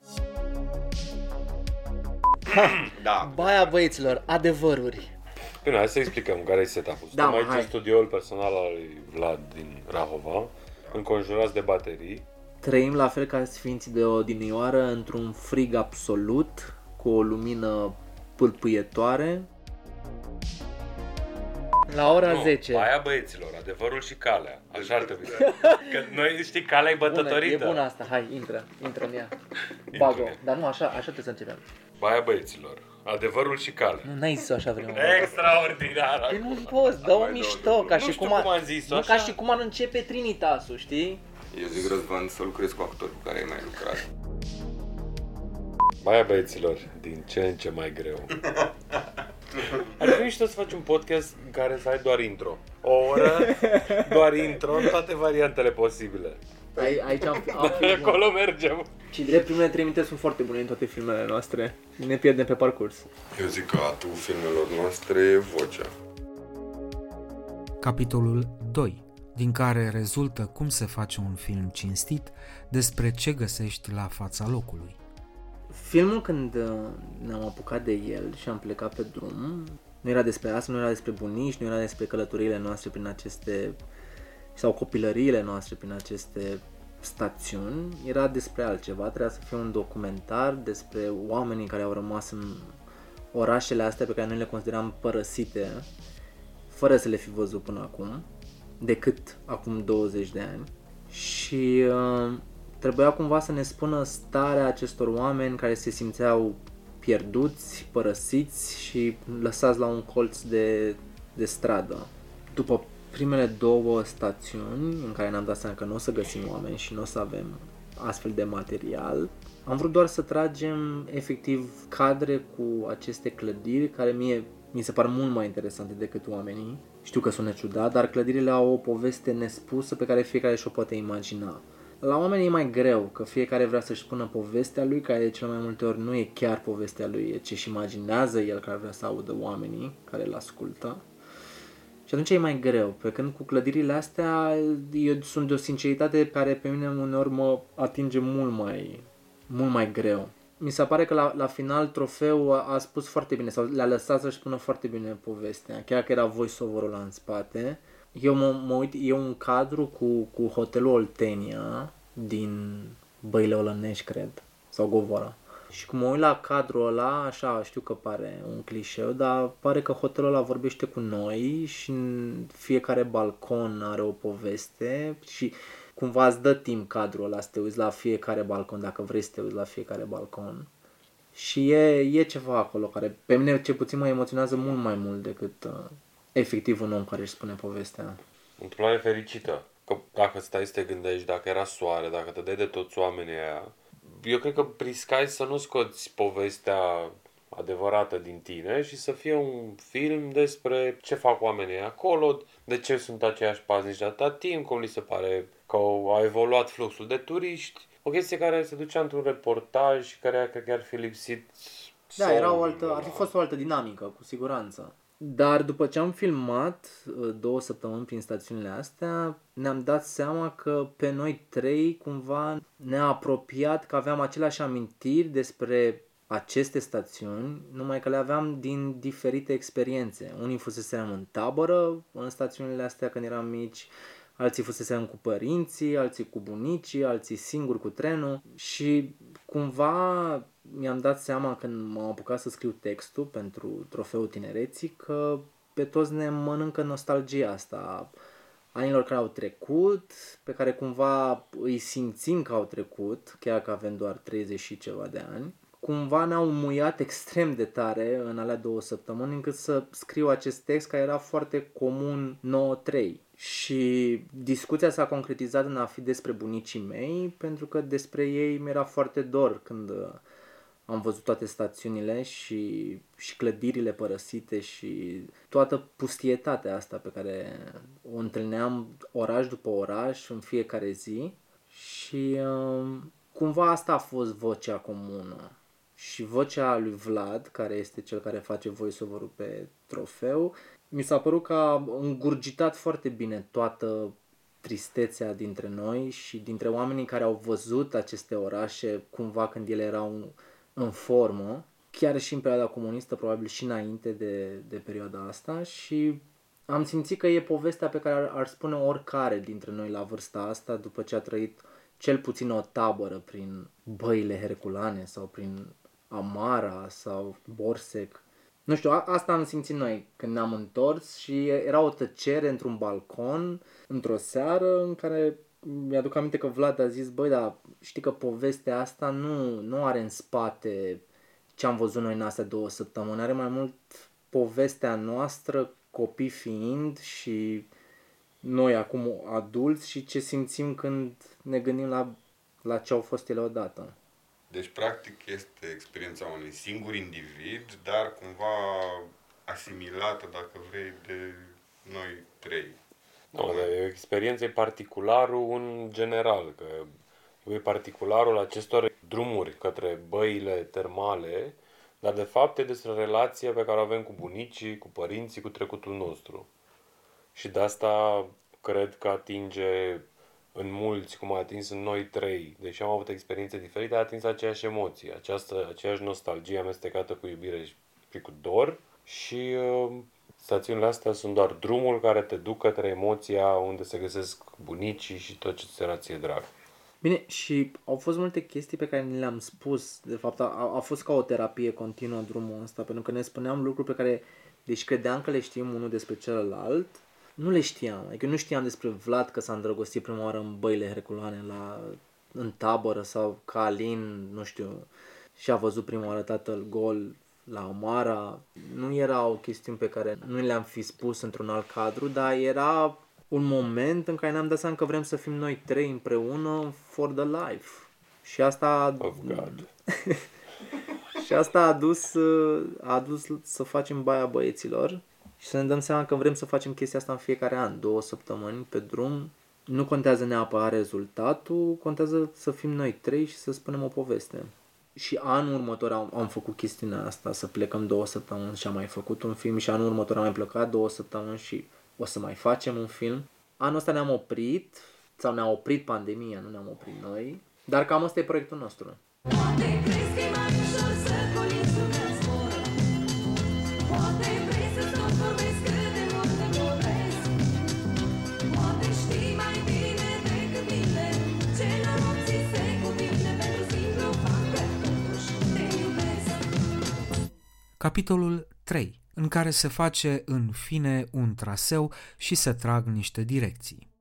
Da. Baia băieților, adevăruri. Bine, hai să explicăm care e setup-ul. Da, Suntem mă, aici hai. în studioul personal al lui Vlad din Rahova, înconjurați de baterii. Trăim la fel ca sfinții de odinioară într-un frig absolut, cu o lumină pâlpâietoare. La ora Nu, 10. Aia băieților, adevărul și calea. Așa ar trebui. Că noi știi, calea e Bună, bătătorită. e bună asta, hai, intră, intră în ea. Intră Bag-o, în ea. dar nu, așa, așa trebuie să începem. Baia băieților, adevărul și calea. Nu, n-ai zis așa vreme. Extraordinar! Păi nu poți, dă o Mai mișto, dau, ca nu și știu cum, a- cum am zis-o, nu așa. ca și cum ar începe Trinitasul, știi? Eu zic Răzvan să lucrezi cu actori cu care ai mai lucrat. Baia băieților, din ce în ce mai greu. Ar fi mișto să faci un podcast în care să ai doar intro. O oră, doar intro, în toate variantele posibile. Ai, aici am, am fi bun. Acolo mergem. Și drept primele trei minute sunt foarte bune în toate filmele noastre. Ne pierdem pe parcurs. Eu zic că atul filmelor noastre e vocea. Capitolul 2, din care rezultă cum se face un film cinstit despre ce găsești la fața locului. Filmul când uh, ne-am apucat de el și am plecat pe drum, nu era despre asta, nu era despre bunici, nu era despre călătoriile noastre prin aceste sau copilăriile noastre prin aceste stațiuni, era despre altceva, trebuia să fie un documentar despre oamenii care au rămas în orașele astea pe care noi le consideram părăsite, fără să le fi văzut până acum, decât acum 20 de ani. Și uh, trebuia cumva să ne spună starea acestor oameni care se simțeau pierduți, părăsiți și lăsați la un colț de, de stradă. După primele două stațiuni în care ne-am dat seama că nu o să găsim oameni și nu o să avem astfel de material, am vrut doar să tragem efectiv cadre cu aceste clădiri care mie mi se par mult mai interesante decât oamenii. Știu că sună ciudat, dar clădirile au o poveste nespusă pe care fiecare și-o poate imagina. La oameni e mai greu, că fiecare vrea să-și spună povestea lui, care de cele mai multe ori nu e chiar povestea lui, e ce-și imaginează el care vrea să audă oamenii care îl ascultă. Și atunci e mai greu, pe când cu clădirile astea eu sunt de o sinceritate care pe mine uneori mă atinge mult mai, mult mai greu. Mi se pare că la, la final trofeu a, a spus foarte bine sau le-a lăsat să-și spună foarte bine povestea, chiar că era voice-over-ul ăla în spate. Eu mă, mă uit, e un cadru cu, cu hotelul Oltenia din Băile Olănești, cred, sau Govora. Și cum mă uit la cadrul ăla, așa, știu că pare un clișeu, dar pare că hotelul ăla vorbește cu noi și în fiecare balcon are o poveste și cumva îți dă timp cadrul ăla să te uiți la fiecare balcon, dacă vrei să te uiți la fiecare balcon. Și e, e ceva acolo care pe mine ce puțin mă emoționează mult mai mult decât uh, efectiv un om care își spune povestea. Întâmplare fericită. Că dacă stai să te gândești, dacă era soare, dacă te dai de toți oamenii aia, eu cred că riscai să nu scoți povestea adevărată din tine și să fie un film despre ce fac oamenii aia acolo, de ce sunt aceiași paznici de atâta timp, cum li se pare că a evoluat fluxul de turiști. O chestie care se ducea într-un reportaj și care cred că ar fi lipsit Da, era o somnul altă, ar fi ăla. fost o altă dinamică, cu siguranță. Dar după ce am filmat uh, două săptămâni prin stațiunile astea, ne-am dat seama că pe noi trei cumva ne-a apropiat că aveam aceleași amintiri despre aceste stațiuni, numai că le aveam din diferite experiențe. Unii fuseserăm în tabără, în stațiunile astea când eram mici, alții fuseserăm cu părinții, alții cu bunicii, alții singuri cu trenul și cumva mi-am dat seama când m-am apucat să scriu textul pentru trofeul tinereții că pe toți ne mănâncă nostalgia asta anilor care au trecut, pe care cumva îi simțim că au trecut, chiar că avem doar 30 și ceva de ani. Cumva ne-au muiat extrem de tare în alea două săptămâni încât să scriu acest text care era foarte comun 9-3. Și discuția s-a concretizat în a fi despre bunicii mei, pentru că despre ei mi-era foarte dor când uh, am văzut toate stațiunile și, și clădirile părăsite și toată pustietatea asta pe care o întâlneam oraș după oraș în fiecare zi și um, cumva asta a fost vocea comună. Și vocea lui Vlad, care este cel care face voice-over-ul pe trofeu, mi s-a părut că a îngurgitat foarte bine toată tristețea dintre noi și dintre oamenii care au văzut aceste orașe cumva când ele erau în formă, chiar și în perioada comunistă, probabil și înainte de, de perioada asta și am simțit că e povestea pe care ar, ar spune oricare dintre noi la vârsta asta după ce a trăit cel puțin o tabără prin băile herculane sau prin Amara sau Borsec. Nu știu, a, asta am simțit noi când ne-am întors și era o tăcere într-un balcon, într-o seară în care mi-aduc aminte că Vlad a zis, băi, dar știi că povestea asta nu, nu are în spate ce am văzut noi în astea două săptămâni, are mai mult povestea noastră, copii fiind și noi acum adulți și ce simțim când ne gândim la, la ce au fost ele odată. Deci, practic, este experiența unui singur individ, dar cumva asimilată, dacă vrei, de noi trei. Nu, dar e o experiență, e particularul în general, că e particularul acestor drumuri către băile termale, dar de fapt e despre relația pe care o avem cu bunicii, cu părinții, cu trecutul nostru. Și de asta cred că atinge în mulți, cum a atins în noi trei, deși am avut experiențe diferite, a atins aceeași emoție, această, aceeași nostalgie amestecată cu iubire și- și cu dor și uh, stațiunile astea sunt doar drumul care te duc către emoția unde se găsesc bunicii și tot ce ți era ție drag. Bine, și au fost multe chestii pe care ni le-am spus. De fapt, a, a fost ca o terapie continuă drumul ăsta, pentru că ne spuneam lucruri pe care, deși credeam că le știm unul despre celălalt, nu le știam. Adică eu nu știam despre Vlad că s-a îndrăgostit prima oară în băile herculane la, în tabără sau că Alin, nu știu, și-a văzut prima oară tatăl gol la Amara. Nu erau chestiuni pe care nu le-am fi spus într-un alt cadru, dar era un moment în care ne-am dat seama că vrem să fim noi trei împreună for the life. Și asta Of God. și asta a dus, uh, a adus să facem baia băieților și să ne dăm seama că vrem să facem chestia asta în fiecare an, două săptămâni pe drum. Nu contează neapărat rezultatul, contează să fim noi trei și să spunem o poveste. Și anul următor am, am făcut chestiunea asta, să plecăm două săptămâni și am mai făcut un film și anul următor am mai plecat două săptămâni și o să mai facem un film. Anul ăsta ne-am oprit, sau ne-a oprit pandemia, nu ne-am oprit noi, dar cam asta e proiectul nostru. Poate Capitolul 3, în care se face în fine un traseu și se trag niște direcții.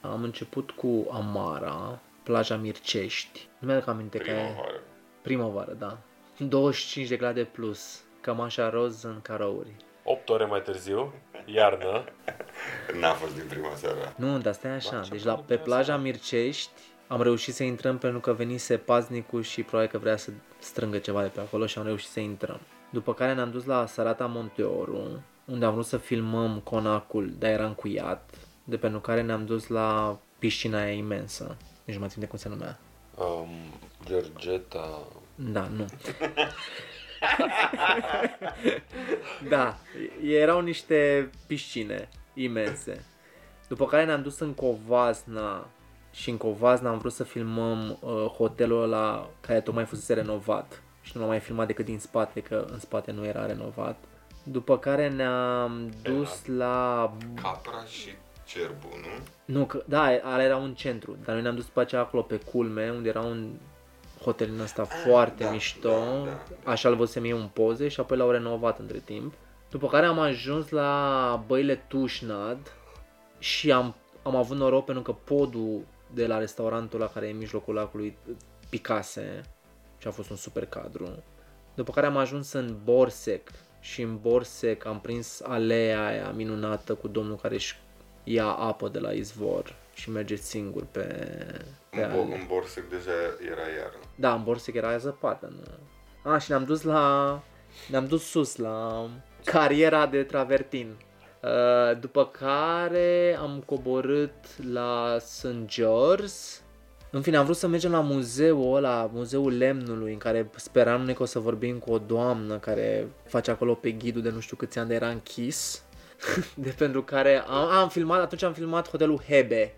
Am început cu Amara, plaja Mircești. Nu mi-aduc aminte că e Primăvară. primăvară, da. 25 de grade plus, cămașa roz în carouri. 8 ore mai târziu, iarnă, N-a fost din prima seară. Nu, dar stai așa, deci la, pe plaja Mircești am reușit să intrăm pentru că venise paznicul și probabil că vrea să strângă ceva de pe acolo și am reușit să intrăm. După care ne-am dus la Sarata Monteoru, unde am vrut să filmăm conacul, dar era încuiat, de pentru care ne-am dus la piscina aia imensă. Nici nu mai țin de cum se numea. um, Georgeta, Da, nu. da, erau niște piscine imense. După care ne-am dus în Covasna și în Covasna am vrut să filmăm uh, hotelul ăla care tocmai fusese renovat și nu l-am mai filmat decât din spate, că în spate nu era renovat. După care ne-am dus la... Capra și Cerbu, nu? Nu, că, da, ala era un centru, dar noi ne-am dus după aceea acolo pe culme, unde era un hotel din ăsta foarte da, mișto, da, da. așa l văzusem eu în poze și apoi l-au renovat între timp. După care am ajuns la băile Tușnad și am, am avut noroc pentru că podul de la restaurantul la care e în mijlocul lacului picase și a fost un super cadru. După care am ajuns în Borsec și în Borsec am prins aleea aia minunată cu domnul care își ia apă de la izvor și merge singur pe, pe În, bo- ale. în Borsec deja era iarnă. Da, în Borsec era zăpadă, nu? A, și ne-am dus la... Ne-am dus sus, la cariera de travertin. Uh, După care am coborât la St. George. În fine, am vrut să mergem la muzeul ăla, muzeul lemnului, în care speram noi că o să vorbim cu o doamnă care face acolo pe ghidul de nu știu câți ani, de era închis. de pentru care am, am filmat, atunci am filmat hotelul Hebe,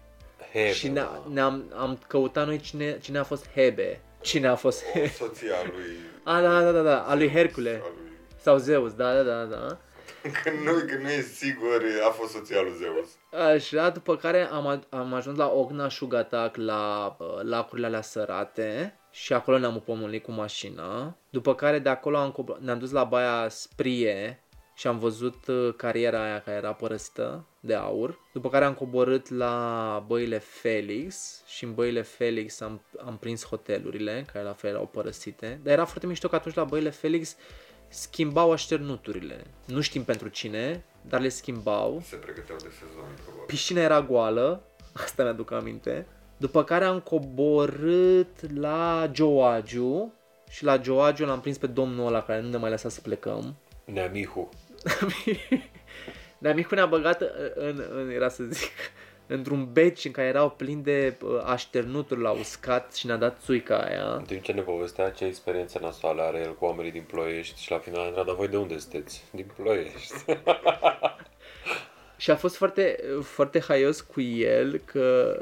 Hebe, și ne, da. ne-am am căutat noi cine, cine a fost Hebe. Cine a fost O soția lui... A, da, da, da, da, a lui Hercule. A lui... Sau Zeus, da, da, da, da. Când nu, când nu e sigur, a fost soția lui Zeus. Așa, după care am, a- am ajuns la Ogna Shugatac, la uh, lacurile alea sărate și acolo ne-am upomolit cu mașina. După care de acolo am cobor- ne-am dus la Baia Sprie și am văzut uh, cariera aia care era părăsită de aur. După care am coborât la băile Felix și în băile Felix am, am prins hotelurile, care la fel erau părăsite. Dar era foarte mișto că atunci la băile Felix schimbau așternuturile. Nu știm pentru cine, dar le schimbau. Se pregăteau de sezon, probabil. Piscina era goală, asta mi-aduc aminte. După care am coborât la Joagiu și la Joagiu l-am prins pe domnul ăla care nu ne mai lăsa să plecăm. Neamihu. Dar micul ne-a băgat în, în, era să zic, într-un beci în care erau plini de uh, așternuturi la uscat și ne-a dat țuica aia. În timp ce ne povestea ce experiențe nasoale are el cu oamenii din Ploiești și la final a întrebat, dar voi de unde sunteți? Din Ploiești. Și a fost foarte, foarte haios cu el că,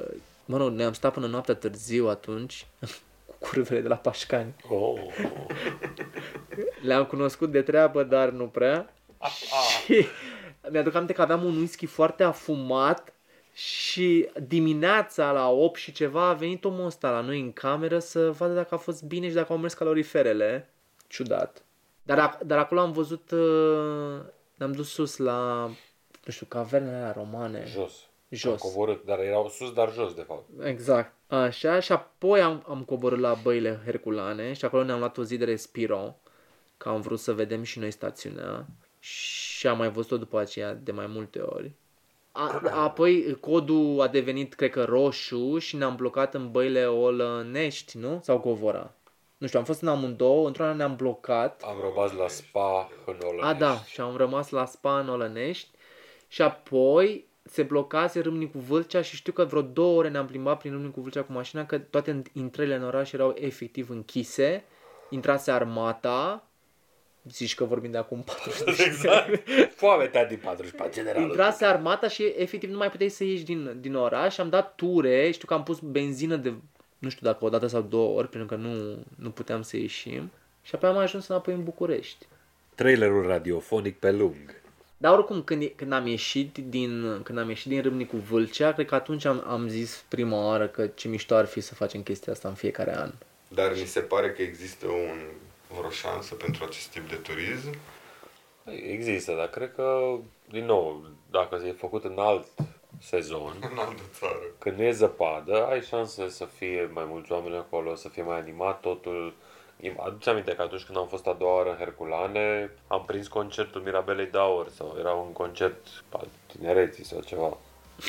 mă rog, ne-am stat până noaptea târziu atunci cu curvele de la Pașcani. oh. Le-am cunoscut de treabă, dar nu prea. și mi-aduc aminte că aveam un whisky foarte afumat și dimineața la 8 și ceva a venit omul ăsta la noi în cameră să vadă dacă a fost bine și dacă au mers caloriferele. Ciudat. Dar, ac- dar acolo am văzut, uh, ne-am dus sus la, nu știu, cavernele alea romane. Jos. Jos. Am coborât, dar erau sus, dar jos, de fapt. Exact. Așa, și apoi am, am coborât la băile Herculane și acolo ne-am luat o zi de respiro, că am vrut să vedem și noi stațiunea și am mai văzut-o după aceea de mai multe ori. A, apoi codul a devenit, cred că, roșu și ne-am blocat în băile Olănești, nu? Sau Covora. Nu știu, am fost în amândouă, într-una ne-am blocat. Am rămas la spa în Olănești. A, da, și am rămas la spa în Olănești și apoi se blocase Râmnicu Vâlcea și știu că vreo două ore ne-am plimbat prin Râmnicu Vâlcea cu mașina, că toate intrările în oraș erau efectiv închise, intrase armata, zici că vorbim de acum 40 Exact. Foamea din 44, general. Intrase armata și efectiv nu mai puteai să ieși din, din oraș. Am dat ture, știu că am pus benzină de, nu știu dacă o dată sau două ori, pentru că nu, nu puteam să ieșim. Și apoi am ajuns înapoi în București. Trailerul radiofonic pe lung. Dar oricum, când, când am ieșit din, când am ieșit din Râmnicu Vâlcea, cred că atunci am, am zis prima oară că ce mișto ar fi să facem chestia asta în fiecare an. Dar mi se pare că există un, vreo șansă pentru acest tip de turism. Există, dar cred că, din nou, dacă e făcut în alt sezon, În altă țară. când nu e zăpadă, ai șanse să fie mai mulți oameni acolo, să fie mai animat totul. Aduce aminte că atunci când am fost a doua oară în Herculane, am prins concertul Mirabelei Daur sau era un concert al tinereții sau ceva.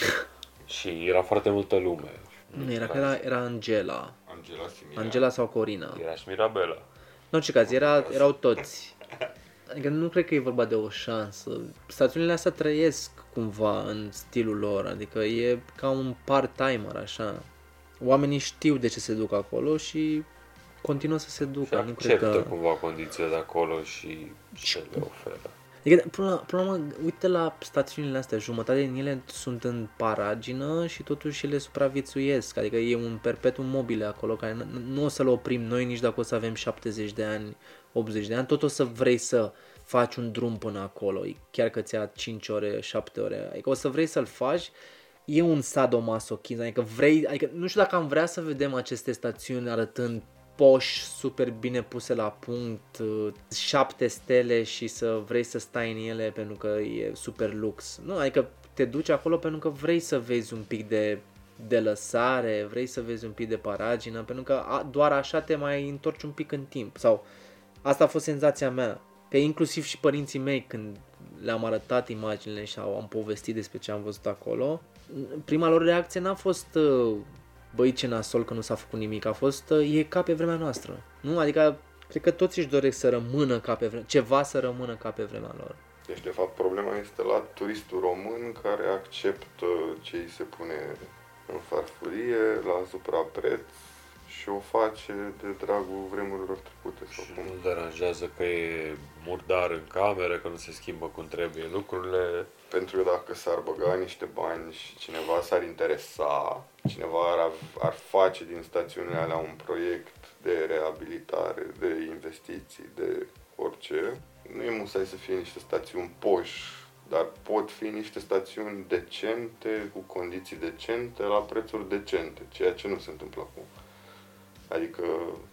și era foarte multă lume. Nu, era, că era, era Angela. Angela Simila. Angela sau Corina. Era și Mirabela. În orice caz, era, erau toți. Adică nu cred că e vorba de o șansă. Stațiunile astea trăiesc cumva în stilul lor, adică e ca un part-timer așa. Oamenii știu de ce se duc acolo și continuă să se Și ducă. Nu cred acceptă că... cumva condițiile de acolo și ce le oferă. Adică, până la, până la urmă, uite la stațiunile astea, jumătate din ele sunt în paragină și totuși ele supraviețuiesc. Adică e un perpetuum mobile acolo care nu, nu o să-l oprim. Noi nici dacă o să avem 70 de ani, 80 de ani, tot o să vrei să faci un drum până acolo, chiar că ți-a 5 ore, 7 ore, adică o să vrei să-l faci, e un sadomasochism, adică vrei, adică nu știu dacă am vrea să vedem aceste stațiuni arătând poși super bine puse la punct, uh, șapte stele și să vrei să stai în ele pentru că e super lux. Nu, adică te duci acolo pentru că vrei să vezi un pic de de lăsare, vrei să vezi un pic de paragină, pentru că a, doar așa te mai întorci un pic în timp. Sau asta a fost senzația mea. Că inclusiv și părinții mei când le-am arătat imaginile și au, am povestit despre ce am văzut acolo, prima lor reacție n-a fost uh, băi ce nasol că nu s-a făcut nimic, a fost uh, e ca pe vremea noastră. Nu? Adică cred că toți își doresc să rămână ca pe vremea, ceva să rămână ca pe vremea lor. Deci, de fapt, problema este la turistul român care acceptă ce îi se pune în farfurie, la suprapreț și o face de dragul vremurilor trecute sau Și cum. nu deranjează că e murdar în cameră, că nu se schimbă cum trebuie lucrurile. Pentru că dacă s-ar băga niște bani și cineva s-ar interesa, cineva ar, av- ar face din stațiunile alea un proiect de reabilitare, de investiții, de orice, nu e musai să fie niște stațiuni poși, dar pot fi niște stațiuni decente, cu condiții decente, la prețuri decente, ceea ce nu se întâmplă acum. Adică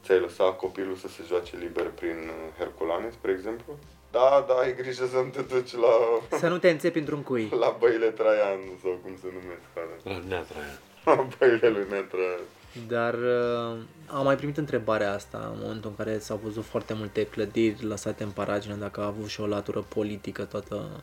ți-ai lăsat copilul să se joace liber prin uh, Herculane, spre exemplu? Da, da, ai grijă să nu te duci la Să nu te înțepi într-un cui. la băile Traian sau cum se numesc alea. La neatră. La băile lui Nea Traian. Dar uh, am mai primit întrebarea asta în momentul în care s-au văzut foarte multe clădiri lăsate în paragină, dacă a avut și o latură politică toată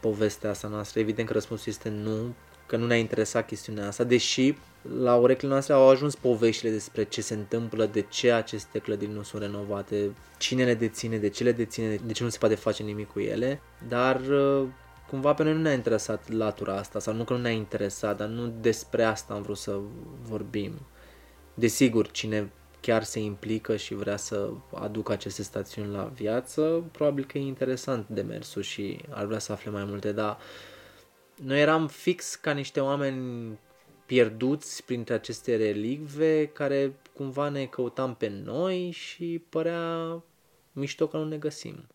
povestea asta noastră. Evident că răspunsul este nu, că nu ne-a interesat chestiunea asta, deși la urechile noastre au ajuns poveștile despre ce se întâmplă, de ce aceste clădiri nu sunt renovate, cine le deține, de ce le deține, de ce nu se poate face nimic cu ele, dar uh, cumva pe noi nu ne-a interesat latura asta, sau nu că nu ne-a interesat, dar nu despre asta am vrut să vorbim. Desigur, cine chiar se implică și vrea să aducă aceste stațiuni la viață, probabil că e interesant demersul și ar vrea să afle mai multe, dar noi eram fix ca niște oameni pierduți printre aceste relicve care cumva ne căutam pe noi și părea mișto că nu ne găsim.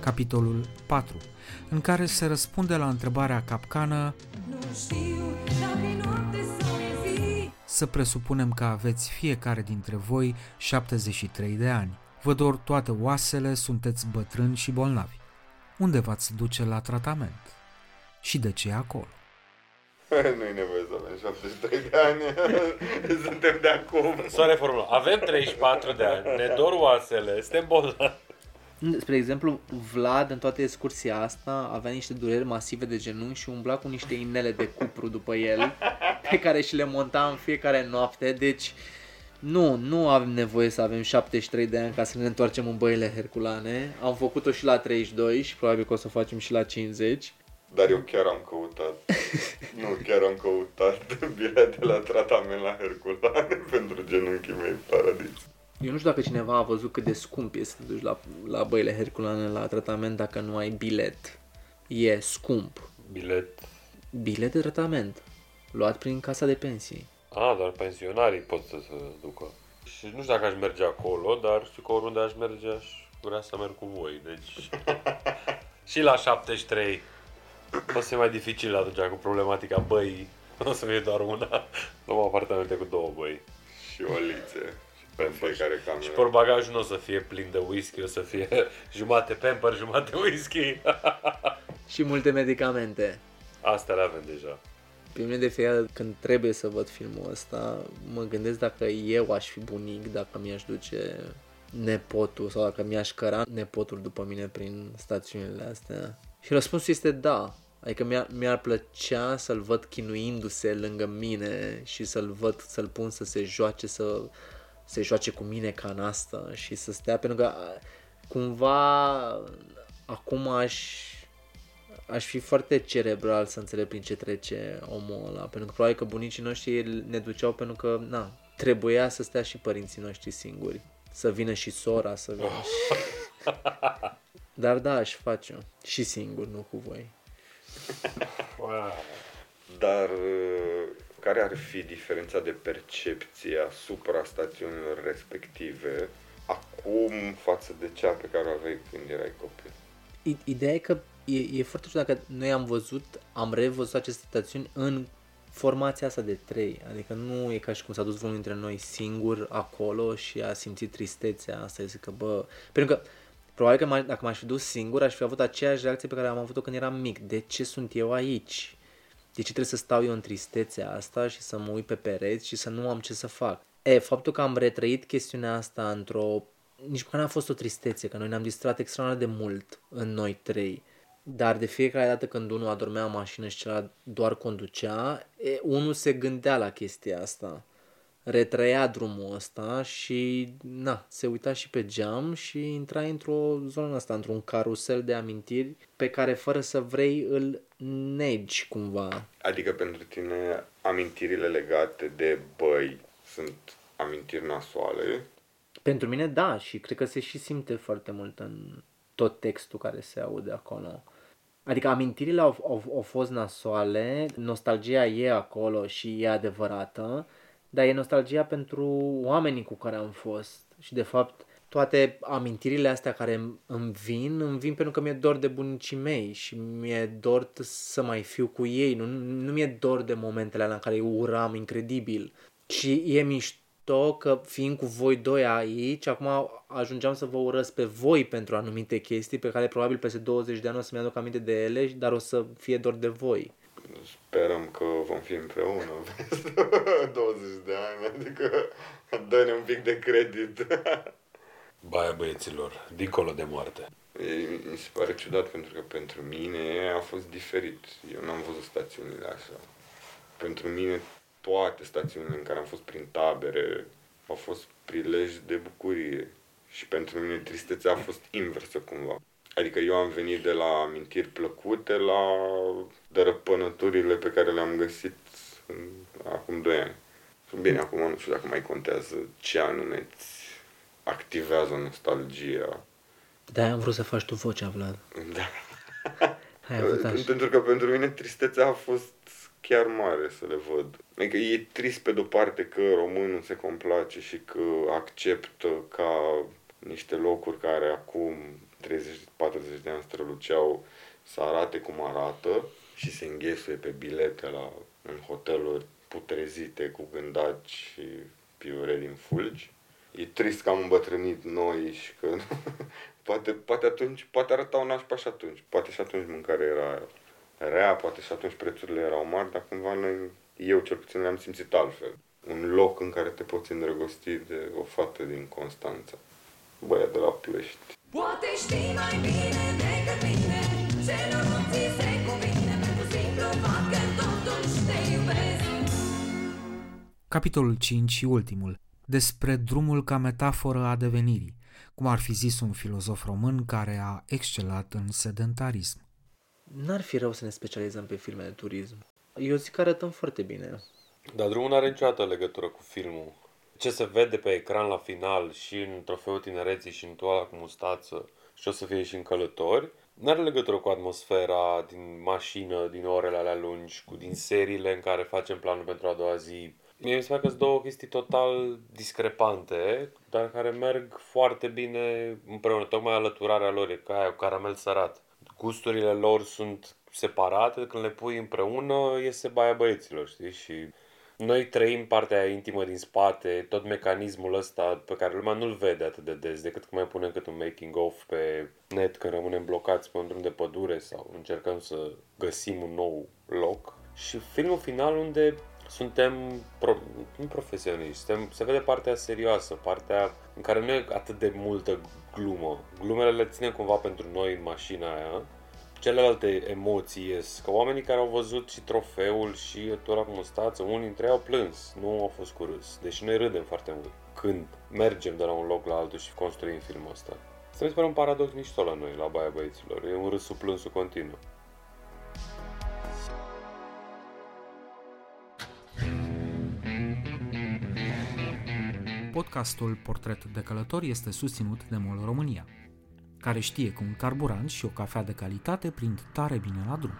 Capitolul 4, în care se răspunde la întrebarea capcană Nu știu dacă-i noapte sau e zi să presupunem că aveți fiecare dintre voi 73 de ani. Vă dor toate oasele, sunteți bătrâni și bolnavi. Unde v-ați duce la tratament? Și de ce acolo? Nu-i nevoie să avem 73 de ani. Suntem de acum. Soare formulă. Avem 34 de ani, ne dor oasele, suntem bolnavi. Spre exemplu, Vlad în toată excursia asta avea niște dureri masive de genunchi și umbla cu niște inele de cupru după el, pe care și le monta în fiecare noapte, deci nu, nu avem nevoie să avem 73 de ani ca să ne întoarcem în băile herculane. Am făcut-o și la 32 și probabil că o să o facem și la 50. Dar eu chiar am căutat. nu, chiar am căutat bilete la tratament la Herculane pentru genunchii mei paradis. Eu nu știu dacă cineva a văzut cât de scump e să te duci la, la băile herculane la tratament dacă nu ai bilet. E scump. Bilet. Bilet de tratament. Luat prin casa de pensii. A, doar pensionarii pot să se ducă. Și nu știu dacă aș merge acolo, dar știu că oriunde aș merge aș vrea să merg cu voi, deci... și la 73 o să fie mai dificil atunci cu problematica băii. O să fie doar una. Două apartamente cu două băi. Și o lițe. Pe În fiecare cameră. Și portbagajul nu o să fie plin de whisky, o să fie jumate pamper, jumate whisky. Și multe medicamente. Astea le avem deja. Pe mine de fiecare dată când trebuie să văd filmul ăsta, mă gândesc dacă eu aș fi bunic, dacă mi-aș duce nepotul sau dacă mi-aș căra nepotul după mine prin stațiunile astea. Și răspunsul este da. Adică mi-ar, mi-ar plăcea să-l văd chinuindu-se lângă mine și să-l văd, să-l pun să se joace, să se joace cu mine ca în asta și să stea, pentru că a, cumva acum aș, aș fi foarte cerebral să înțeleg prin ce trece omul ăla, pentru că probabil că bunicii noștri ne duceau pentru că, na, trebuia să stea și părinții noștri singuri, să vină și sora, să vină și... Dar da, aș face și singur, nu cu voi. Dar uh, care ar fi diferența de percepție asupra stațiunilor respective acum față de cea pe care o aveai când erai copil? I- Ideea e că e, e foarte știu dacă noi am văzut, am revăzut aceste stațiuni în formația asta de trei. Adică nu e ca și cum s-a dus vreunul dintre noi singur acolo și a simțit tristețea asta. Zic că, bă... Pentru că probabil că m- dacă m-aș fi dus singur, aș fi avut aceeași reacție pe care am avut-o când eram mic. De ce sunt eu aici? De ce trebuie să stau eu în tristețea asta și să mă uit pe pereți și să nu am ce să fac? E, faptul că am retrăit chestiunea asta într-o... Nici măcar n-a fost o tristețe, că noi ne-am distrat extraordinar de mult în noi trei. Dar de fiecare dată când unul adormea în mașină și celălalt doar conducea, e, unul se gândea la chestia asta. retrăia drumul ăsta și na, se uita și pe geam și intra într-o zonă asta, într-un carusel de amintiri pe care fără să vrei îl negi cumva. Adică pentru tine amintirile legate de băi sunt amintiri nasoale. Pentru mine da și cred că se și simte foarte mult în tot textul care se aude acolo. Adică amintirile au, au, au fost nasoale, nostalgia e acolo și e adevărată, dar e nostalgia pentru oamenii cu care am fost. Și de fapt, toate amintirile astea care îmi- îmi vin, îmi vin pentru că mi-e dor de bunicii mei și mi-e dor t- să mai fiu cu ei. Nu, nu mi-e dor de momentele alea în care îi uram incredibil. Și e mișto că fiind cu voi doi aici, acum ajungeam să vă urăsc pe voi pentru anumite chestii pe care probabil peste 20 de ani o să-mi aduc aminte de ele, dar o să fie dor de voi. Sperăm că vom fi împreună peste 20 de ani, adică dă-ne un pic de credit. Baia băieților, dincolo de moarte. E- Mi se pare ciudat pentru că pentru mine a fost diferit. Eu n-am văzut stațiunile așa. Pentru mine toate stațiunile în care am fost prin tabere au fost prilej de bucurie. Și pentru mine tristețea a fost inversă cumva. Adică eu am venit de la amintiri plăcute la dărăpânăturile pe care le-am găsit în, acum 2 ani. Bine, acum nu știu dacă mai contează ce anume îți activează nostalgia. Da, am vrut să faci tu vocea, Vlad. Da. Hai, avut așa. Pentru că pentru mine tristețea a fost chiar mare să le văd. Adică e trist pe de-o parte că românul se complace și că acceptă ca niște locuri care acum 30-40 de ani străluceau să arate cum arată și se înghesuie pe bilete la, în hoteluri putrezite cu gândaci și piure din fulgi. E trist că am îmbătrânit noi și că poate, poate atunci, poate arătau nașpa și atunci. Poate și atunci mâncarea era rea, poate și atunci prețurile erau mari, dar cumva noi, eu cel puțin le-am simțit altfel. Un loc în care te poți îndrăgosti de o fată din Constanța. Băia de la Plăști. Poate știi mai bine decât mine Ce nu ți se cuvine Pentru simplu fapt că totuși te iubesc Capitolul 5 și ultimul, despre drumul ca metaforă a devenirii, cum ar fi zis un filozof român care a excelat în sedentarism. N-ar fi rău să ne specializăm pe filme de turism. Eu zic că arătăm foarte bine. Dar drumul nu are niciodată legătură cu filmul. Ce se vede pe ecran la final și în trofeul tinereții și în toala cu mustață și o să fie și în călători, nu are legătură cu atmosfera din mașină, din orele alea lungi, cu din seriile în care facem planul pentru a doua zi. Mie mi se pare că sunt două chestii total discrepante, dar care merg foarte bine împreună. Tocmai alăturarea lor e ca aia, cu caramel sărat. Gusturile lor sunt separate, când le pui împreună iese baia băieților, știi? Și noi trăim partea aia intimă din spate, tot mecanismul ăsta pe care lumea nu-l vede atât de des, decât când mai punem cât un making of pe net când rămânem blocați pe un drum de pădure sau încercăm să găsim un nou loc. Și filmul final unde suntem pro, nu profesioniști, suntem, se vede partea serioasă, partea în care nu e atât de multă glumă. Glumele le ținem cumva pentru noi în mașina aia, celelalte emoții ies. Că oamenii care au văzut și trofeul și tura cu mustață, unii dintre ei au plâns, nu au fost cu râs. Deși noi râdem foarte mult când mergem de la un loc la altul și construim filmul ăsta. Asta mi se pare un paradox mișto la noi, la Baia Băieților. E un râsul plânsul continuu. Podcastul Portret de Călător este susținut de MOL România, care știe că un carburant și o cafea de calitate prind tare bine la drum.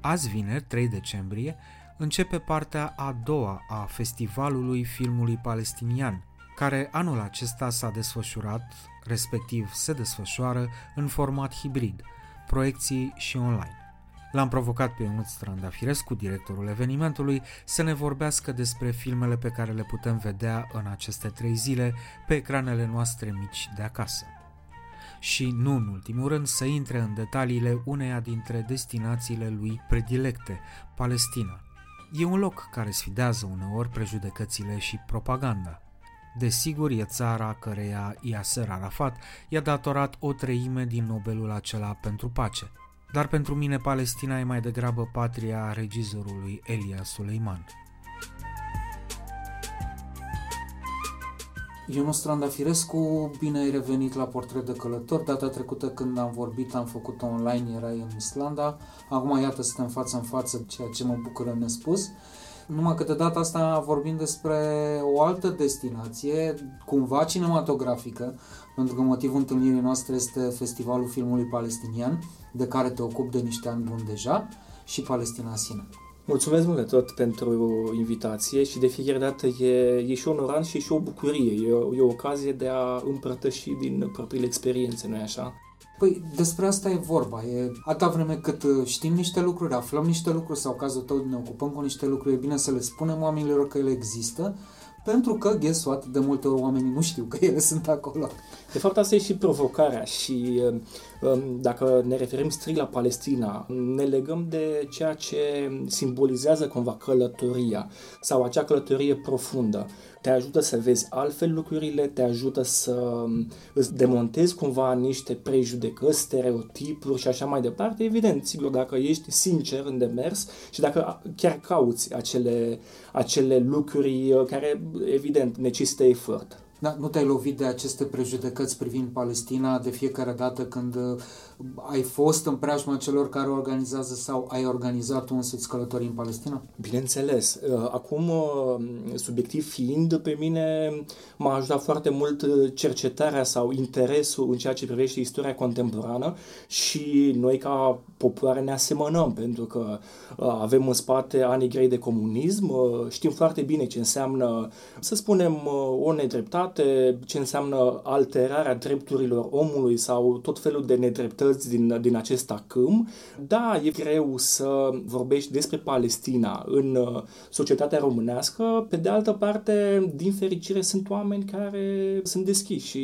Azi vineri, 3 decembrie, începe partea a doua a Festivalului Filmului Palestinian, care anul acesta s-a desfășurat, respectiv se desfășoară, în format hibrid, proiecții și online. L-am provocat pe Ionuț Strandafirescu, directorul evenimentului, să ne vorbească despre filmele pe care le putem vedea în aceste trei zile pe ecranele noastre mici de acasă. Și, nu în ultimul rând, să intre în detaliile uneia dintre destinațiile lui predilecte, Palestina. E un loc care sfidează uneori prejudecățile și propaganda. Desigur, e țara căreia Yasser Arafat i-a datorat o treime din Nobelul acela pentru pace. Dar pentru mine Palestina e mai degrabă patria regizorului Elia Suleiman. Ionus Trandafirescu, bine ai revenit la Portret de Călător. Data trecută când am vorbit, am făcut online, erai în Islanda. Acum, iată, suntem față în față, ceea ce mă bucură nespus. Numai că de data asta vorbim despre o altă destinație, cumva cinematografică, pentru că motivul întâlnirii noastre este Festivalul Filmului Palestinian, de care te ocupi de niște ani buni deja, și Palestina în sine. Mulțumesc mult de tot pentru invitație și de fiecare dată e, e și onorant și și o bucurie. E, o- e o ocazie de a împărtăși din propriile experiențe, nu-i așa? Păi despre asta e vorba. E atâta vreme cât uh, știm niște lucruri, aflăm niște lucruri sau cazul tău ne ocupăm cu niște lucruri, e bine să le spunem oamenilor că ele există, pentru că, guess what, de multe ori oamenii nu știu că ele sunt acolo. De fapt, asta e și provocarea și um, dacă ne referim strict la Palestina, ne legăm de ceea ce simbolizează cumva călătoria sau acea călătorie profundă. Te ajută să vezi altfel lucrurile, te ajută să um, îți demontezi cumva niște prejudecăți, stereotipuri și așa mai departe. Evident, sigur, dacă ești sincer în demers și dacă chiar cauți acele, acele lucruri uh, care, evident, necesită efort. Da, nu te-ai lovit de aceste prejudecăți privind Palestina de fiecare dată când uh, ai fost în preajma celor care organizează sau ai organizat tu însuți călătorii în Palestina? Bineînțeles. Uh, Acum, uh, subiectiv fiind, pe mine m-a ajutat foarte mult uh, cercetarea sau interesul în ceea ce privește istoria contemporană și noi ca popoare ne asemănăm pentru că uh, avem în spate anii grei de comunism, uh, știm foarte bine ce înseamnă, să spunem, uh, o nedreptate, ce înseamnă alterarea drepturilor omului sau tot felul de nedreptăți din, din acest acâm. Da, e greu să vorbești despre Palestina în uh, societatea românească, pe de altă parte, din fericire, sunt oameni care sunt deschiși și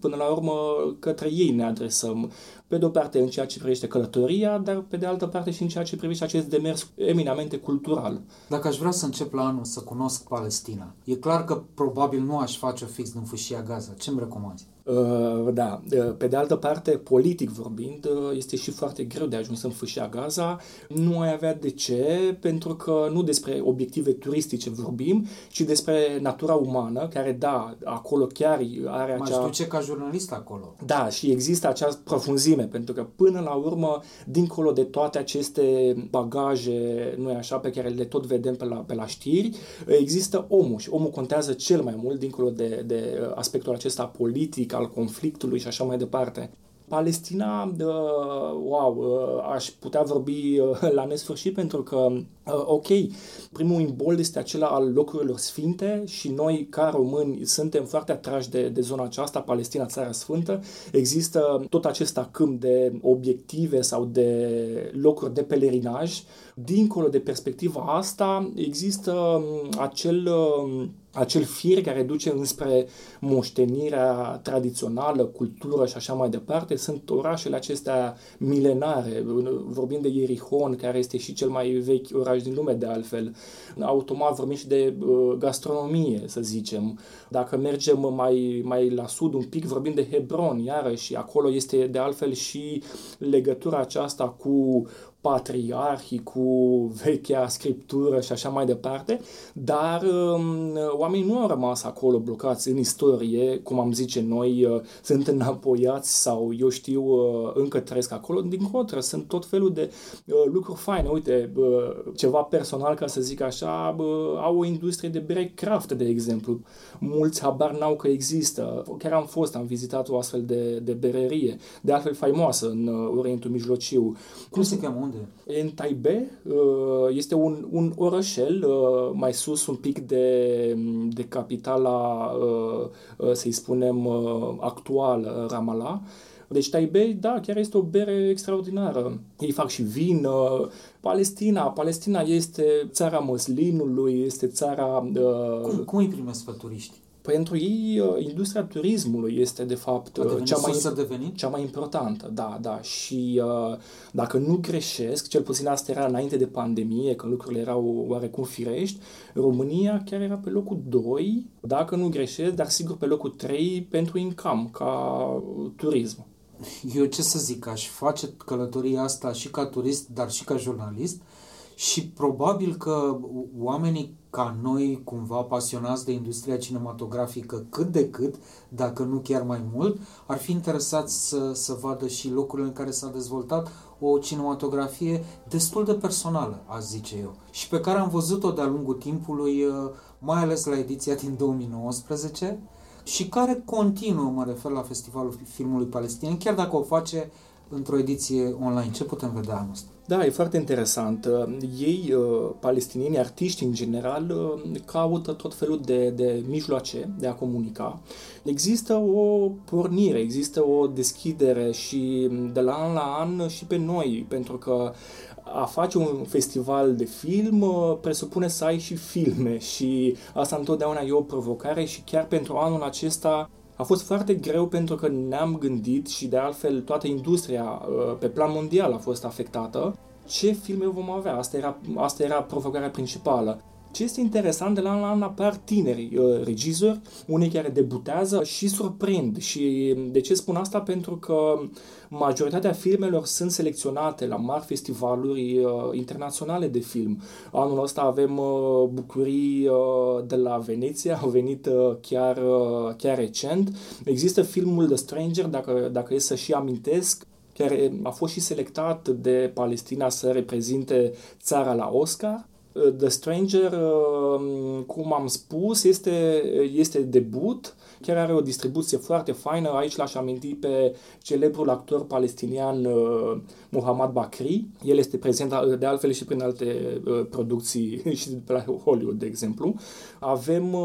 până la urmă către ei ne adresăm. Pe de o parte în ceea ce privește călătoria, dar pe de altă parte și în ceea ce privește acest demers eminamente cultural. Dacă aș vrea să încep la anul să cunosc Palestina, e clar că probabil nu aș face-o fix din fâșia Gaza. Ce-mi recomanzi? Uh, Da, uh, pe de altă parte, politic vorbind, uh, este și foarte greu de ajuns în fâșia Gaza. Nu ai avea de ce, pentru că nu despre obiective turistice vorbim, ci despre natura umană, care, da, acolo chiar are M-aș acea... duce ca jurnalist acolo. Da, și există acea profunzime, pentru că până la urmă, dincolo de toate aceste bagaje, nu așa, pe care le tot vedem pe la, pe la știri, există omul și omul contează cel mai mult, dincolo de, de aspectul acesta politic, al conflictului și așa mai departe. Palestina, uh, wow, uh, aș putea vorbi uh, la nesfârșit pentru că, uh, ok, primul imbold este acela al locurilor sfinte și noi, ca români, suntem foarte atrași de, de zona aceasta, Palestina, Țara Sfântă. Există tot acest acâm de obiective sau de locuri de pelerinaj. Dincolo de perspectiva asta, există um, acel um, acel fir care duce înspre moștenirea tradițională, cultură și așa mai departe, sunt orașele acestea milenare. Vorbim de Ierihon, care este și cel mai vechi oraș din lume, de altfel. Automat vorbim și de uh, gastronomie, să zicem. Dacă mergem mai, mai la sud un pic, vorbim de Hebron, iarăși. Acolo este de altfel și legătura aceasta cu patriarhii, cu vechea scriptură și așa mai departe, dar um, oamenii nu au rămas acolo blocați în istorie, cum am zice noi, uh, sunt înapoiați sau eu știu, uh, încă trăiesc acolo, din contră, sunt tot felul de uh, lucruri faine. Uite, uh, ceva personal, ca să zic așa, uh, au o industrie de breakcraft, de exemplu. Mulți habar n-au că există. Chiar am fost, am vizitat o astfel de, de bererie, de altfel faimoasă în uh, Orientul Mijlociu. Cum se cheamă? Unde? În Taipei uh, este un, un orășel uh, mai sus un pic de, de capitala, uh, uh, să-i spunem, uh, actuală, Ramallah. Deci Taipei, da, chiar este o bere extraordinară. Ei fac și vin. uh, Palestina, Palestina este țara măslinului, este țara... uh, Cum, cum îi primesc pe turiști? Pentru ei, uh, industria turismului este, de fapt, A uh, devenit cea mai, sursă de venit? cea mai importantă. Da, da. Și uh, dacă nu greșesc, cel puțin asta era înainte de pandemie, când lucrurile erau oarecum firești, România chiar era pe locul 2, dacă nu greșesc, dar sigur pe locul 3 pentru income, ca uh, turism. Eu ce să zic, aș face călătoria asta și ca turist, dar și ca jurnalist și probabil că oamenii ca noi, cumva pasionați de industria cinematografică cât de cât, dacă nu chiar mai mult, ar fi interesați să, să vadă și locurile în care s-a dezvoltat o cinematografie destul de personală, aș zice eu, și pe care am văzut-o de-a lungul timpului, uh, mai ales la ediția din 2019, și care continuă, mă refer la Festivalul Filmului Palestinian, chiar dacă o face într-o ediție online. Ce putem vedea anul ăsta? Da, e foarte interesant. Uh, Ei, uh, palestinienii, artiști în general, uh, caută tot felul de, de mijloace de a comunica. Există o pornire, există o deschidere și de la an la an și pe noi, pentru că a face un festival de film uh, presupune să ai și filme și asta întotdeauna e o provocare și chiar pentru anul acesta a fost foarte greu pentru că ne-am gândit și de altfel toată industria uh, pe plan mondial a fost afectată. Ce filme vom avea? Asta era, asta era provocarea principală. Ce este interesant, de la an la an apar tineri uh, regizori, unii care debutează și surprind. Și de ce spun asta? Pentru că majoritatea filmelor sunt selecționate la mari festivaluri uh, internaționale de film. Anul ăsta avem uh, bucurii uh, de la Veneția, au venit uh, chiar, uh, chiar recent. Există filmul The Stranger, dacă, dacă e să și amintesc, care a fost și selectat de Palestina să reprezinte țara la Oscar. The Stranger, uh, cum am spus, este, este debut, chiar are o distribuție foarte faină. Aici l-aș aminti pe celebrul actor palestinian uh, Muhammad Bakri. El este prezent uh, de altfel și prin alte producții și de la Hollywood, de exemplu. Avem,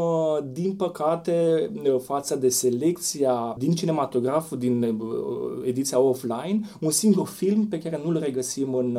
din păcate, față de selecția din cinematograful din ediția offline, un singur film pe care nu-l regăsim în,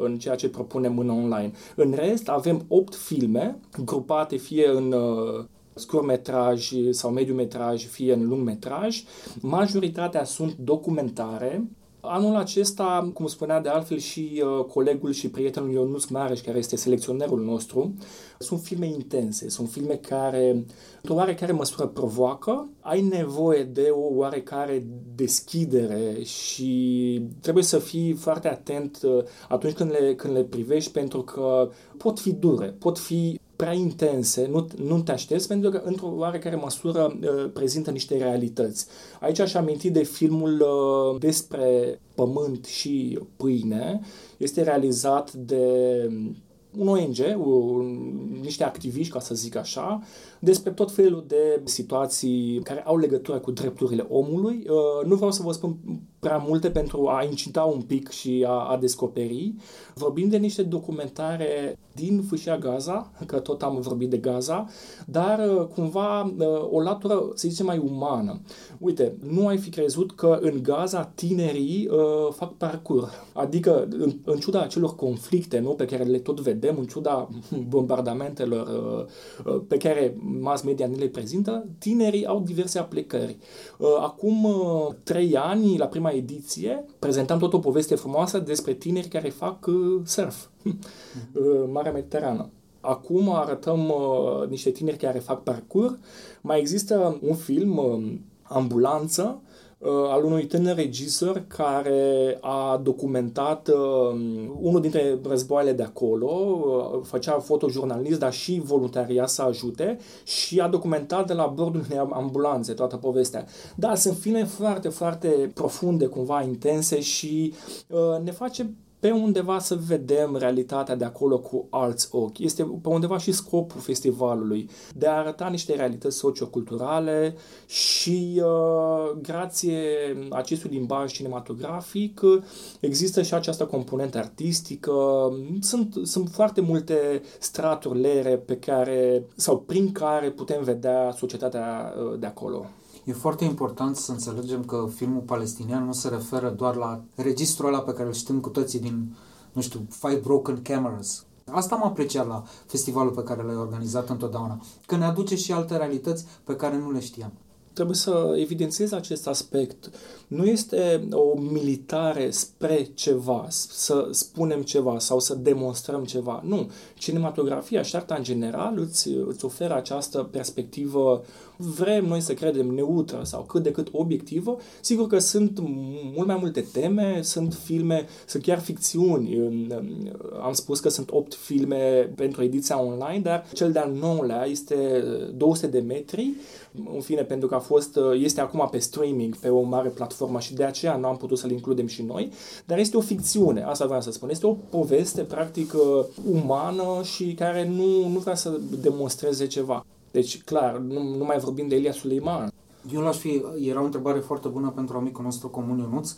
în ceea ce propunem în online. În rest, avem 8 filme grupate fie în uh, scurtmetraj sau mediumetraj, fie în lungmetraj. Majoritatea sunt documentare. Anul acesta, cum spunea de altfel și uh, colegul și prietenul Ionus Mareș, care este selecționerul nostru, sunt filme intense, sunt filme care, într-o oarecare măsură, provoacă. Ai nevoie de o oarecare deschidere și trebuie să fii foarte atent uh, atunci când le, când le privești, pentru că pot fi dure, pot fi prea intense, nu, nu te aștepți, pentru că, într-o oarecare măsură, uh, prezintă niște realități. Aici aș aminti de filmul uh, despre pământ și pâine. Este realizat de un ONG, un, niște activiști, ca să zic așa, despre tot felul de situații care au legătură cu drepturile omului. Uh, Nu vreau să vă spun prea multe pentru a incita un pic și a, a descoperi. Vorbim de niște documentare din fâșia Gaza, că tot am vorbit de Gaza, dar uh, cumva uh, o latură, să zicem, mai umană. Uite, nu ai fi crezut că în Gaza tinerii uh, fac parcurs. Adică, în, în ciuda acelor conflicte nu, pe care le tot vedem, în ciuda bombardamentelor uh, uh, pe care mass media ne le prezintă, tinerii au diverse aplicări. Uh, Acum uh, trei ani, la prima ediție, prezentam tot o poveste frumoasă despre tineri care fac uh, surf, uh, Marea Mediterană. Acum arătăm uh, niște tineri care fac parcurs. Mai există un film, uh, Ambulanță, uh, al unui tânăr regizor care a documentat uh, unul dintre războaiele de acolo, uh, făcea fotojurnalist, dar și voluntaria să ajute și a documentat de la bordul unei ambulanțe toată povestea. Da, sunt filme foarte, foarte profunde, cumva intense și uh, ne face pe undeva să vedem realitatea de acolo cu alți ochi. Este pe undeva și scopul festivalului, de a arăta niște realități socioculturale și uh, grație acestui limbaj cinematografic există și această componentă artistică. Sunt, sunt foarte multe straturi lere pe care sau prin care putem vedea societatea uh, de acolo. E foarte important să înțelegem că filmul palestinian nu se referă doar la registrul ăla pe care îl știm cu toții din, nu știu, Five Broken Cameras, Asta am apreciat la festivalul pe care l-ai organizat întotdeauna, că ne aduce și alte realități pe care nu le știam. Trebuie să evidențiez acest aspect. Nu este o militare spre ceva, să spunem ceva sau să demonstrăm ceva. Nu. Cinematografia și arta în general îți, îți oferă această perspectivă, vrem noi să credem, neutră sau cât de cât obiectivă. Sigur că sunt mult mai multe teme, sunt filme, sunt chiar ficțiuni. Am spus că sunt 8 filme pentru ediția online, dar cel de-al nouălea este 200 de metri, în fine, pentru că a fost, este acum pe streaming, pe o mare platformă și de aceea nu am putut să-l includem și noi, dar este o ficțiune, asta vreau să spun. Este o poveste, practic, umană și care nu, nu vrea să demonstreze ceva. Deci, clar, nu, nu mai vorbim de Elia Suleiman. Eu l-aș fi, era o întrebare foarte bună pentru amicul nostru comun Ionuț,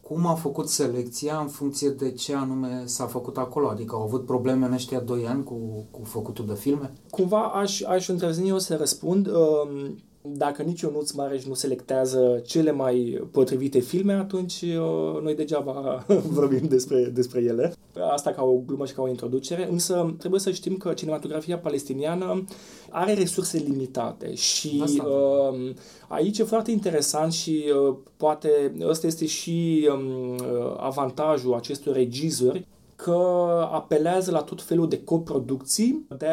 cum a făcut selecția în funcție de ce anume s-a făcut acolo? Adică au avut probleme în ăștia doi ani cu, cu făcutul de filme? Cumva aș, aș îndrăzni eu să răspund. Um, dacă nici Ionuț Mareș nu selectează cele mai potrivite filme, atunci uh, noi degeaba vorbim despre, despre ele. Asta ca o glumă și ca o introducere, însă trebuie să știm că cinematografia palestiniană are resurse limitate și uh, aici e foarte interesant și uh, poate ăsta este și um, avantajul acestor regizori că apelează la tot felul de coproducții. de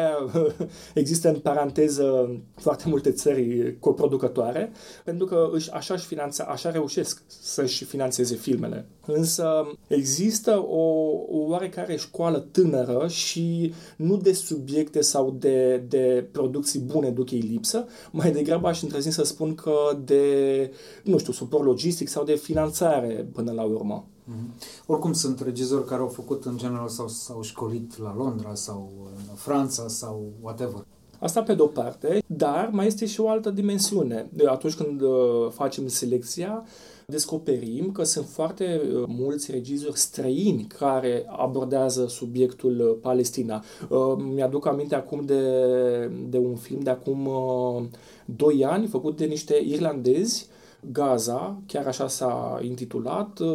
există în paranteză foarte multe țări coproducătoare, pentru că își, așa, își finanța, așa reușesc să-și finanțeze filmele. Însă există o, o oarecare școală tânără și nu de subiecte sau de, de producții bune duc ei lipsă, mai degrabă aș îndrăzni să spun că de, nu știu, suport logistic sau de finanțare până la urmă. Mm-hmm. Oricum sunt regizori care au făcut în general sau s-au școlit la Londra sau în Franța sau whatever. Asta pe de-o parte, dar mai este și o altă dimensiune. Atunci când uh, facem selecția, descoperim că sunt foarte uh, mulți regizori străini care abordează subiectul uh, Palestina. Mi-aduc aminte acum de, de un film de acum 2 ani făcut de niște irlandezi Gaza, chiar așa s-a intitulat, uh,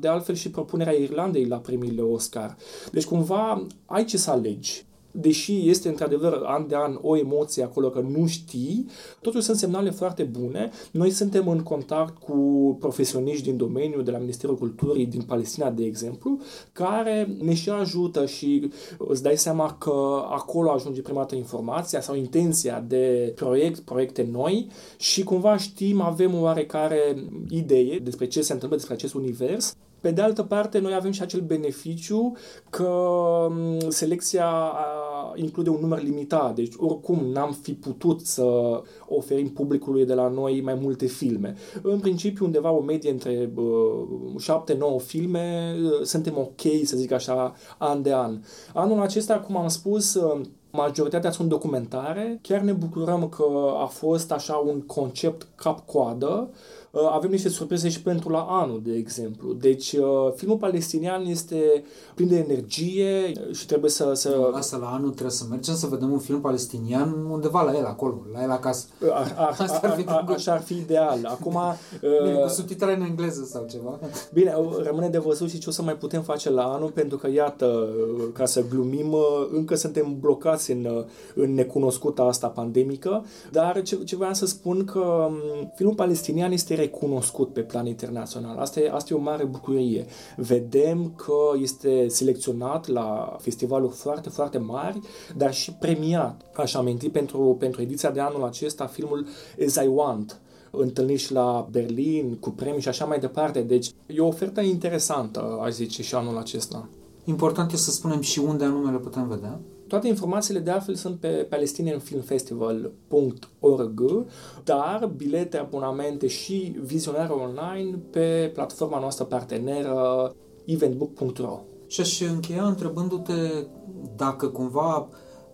de altfel și propunerea Irlandei la premiile Oscar. Deci cumva ai ce să alegi deși este într-adevăr an de an o emoție acolo că nu știi, totuși sunt semnale foarte bune. Noi suntem în contact cu profesioniști din domeniu, de la Ministerul Culturii din Palestina, de exemplu, care ne și ajută și îți dai seama că acolo ajunge prima dată informația sau intenția de proiect, proiecte noi și cumva știm, avem o oarecare idee despre ce se întâmplă, despre acest univers pe de altă parte, noi avem și acel beneficiu că selecția include un număr limitat, deci oricum n-am fi putut să oferim publicului de la noi mai multe filme. În principiu, undeva o medie între uh, 7-9 filme, uh, suntem ok, să zic așa, an de an. Anul acesta, cum am spus, uh, Majoritatea sunt documentare. Chiar ne bucurăm că a fost așa un concept cap-coadă Uh, avem niște surprize și pentru la anul, de exemplu. Deci, uh, filmul palestinian este plin de energie și trebuie să... să... Asta la anul trebuie să mergem să vedem un film palestinian undeva la el, acolo, la el acasă. A, a, Asta ar fi a, așa ar fi ideal. Acum... Bine, cu subtitrare în engleză sau ceva. Bine, rămâne de văzut și ce o să mai putem face la anul, pentru că, iată, ca să glumim, încă suntem blocați în, în necunoscuta asta pandemică, dar ce, ce vreau să spun că um, filmul palestinian este recunoscut pe plan internațional. Asta e, asta e o mare bucurie. Vedem că este selecționat la festivaluri foarte, foarte mari, dar și premiat. Aș aminti pentru, pentru ediția de anul acesta filmul As I Want, întâlniri și la Berlin, cu premii și așa mai departe. Deci e o ofertă interesantă, aș zice, și anul acesta. Important e să spunem și unde anume le putem vedea. Toate informațiile de altfel sunt pe palestinianfilmfestival.org, dar bilete, abonamente și vizionare online pe platforma noastră parteneră eventbook.ro. Și aș încheia întrebându-te dacă cumva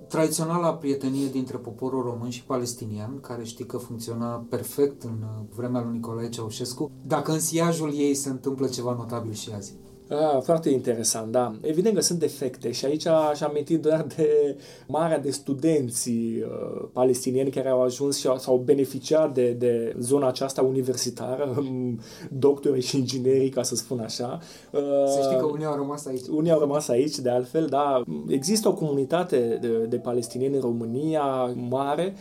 tradiționala prietenie dintre poporul român și palestinian, care știi că funcționa perfect în vremea lui Nicolae Ceaușescu, dacă în siajul ei se întâmplă ceva notabil și azi. Ah, foarte interesant, da. Evident că sunt defecte și aici aș aminti doar de marea de studenți uh, palestinieni care au ajuns și au, s-au beneficiat de, de zona aceasta universitară, um, doctorii și inginerii, ca să spun așa. Uh, Să știi că unii au rămas aici. unii au rămas aici, de altfel, da. Există o comunitate de, de palestinieni în România mare.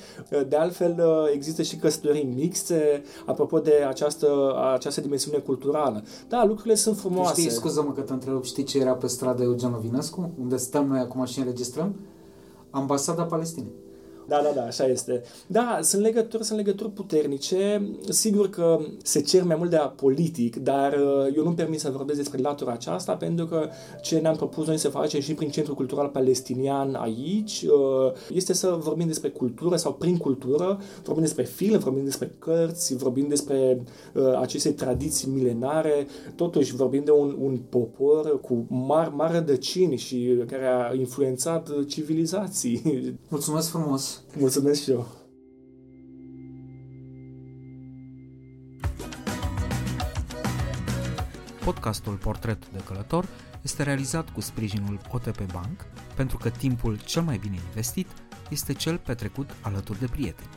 De altfel, uh, există și căsătorii mixte, apropo de această, această dimensiune culturală. Da, lucrurile sunt Tu frumoase. știi, scuză-mă că te întreb, știi ce era pe stradă Eugen Lovinescu, unde stăm noi acum și înregistrăm? Ambasada Palestinei. Da, da, da, așa este. Da, sunt legături, sunt legături puternice. Sigur că se cer mai mult de a politic, dar uh, eu nu-mi permit să vorbesc despre latura aceasta, pentru că ce ne-am propus noi să facem și prin Centrul Cultural Palestinian aici uh, este să vorbim despre cultură sau prin cultură, vorbim despre film, vorbim despre cărți, vorbim despre uh, aceste tradiții milenare, totuși vorbim de un, un popor cu mari, mari rădăcini și care a influențat uh, civilizații. Mulțumesc frumos! Mulțumesc și eu. Podcastul Portret de Călător este realizat cu sprijinul OTP Bank, pentru că timpul cel mai bine investit este cel petrecut alături de prieteni.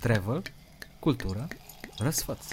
Travel, cultură, răsfăț.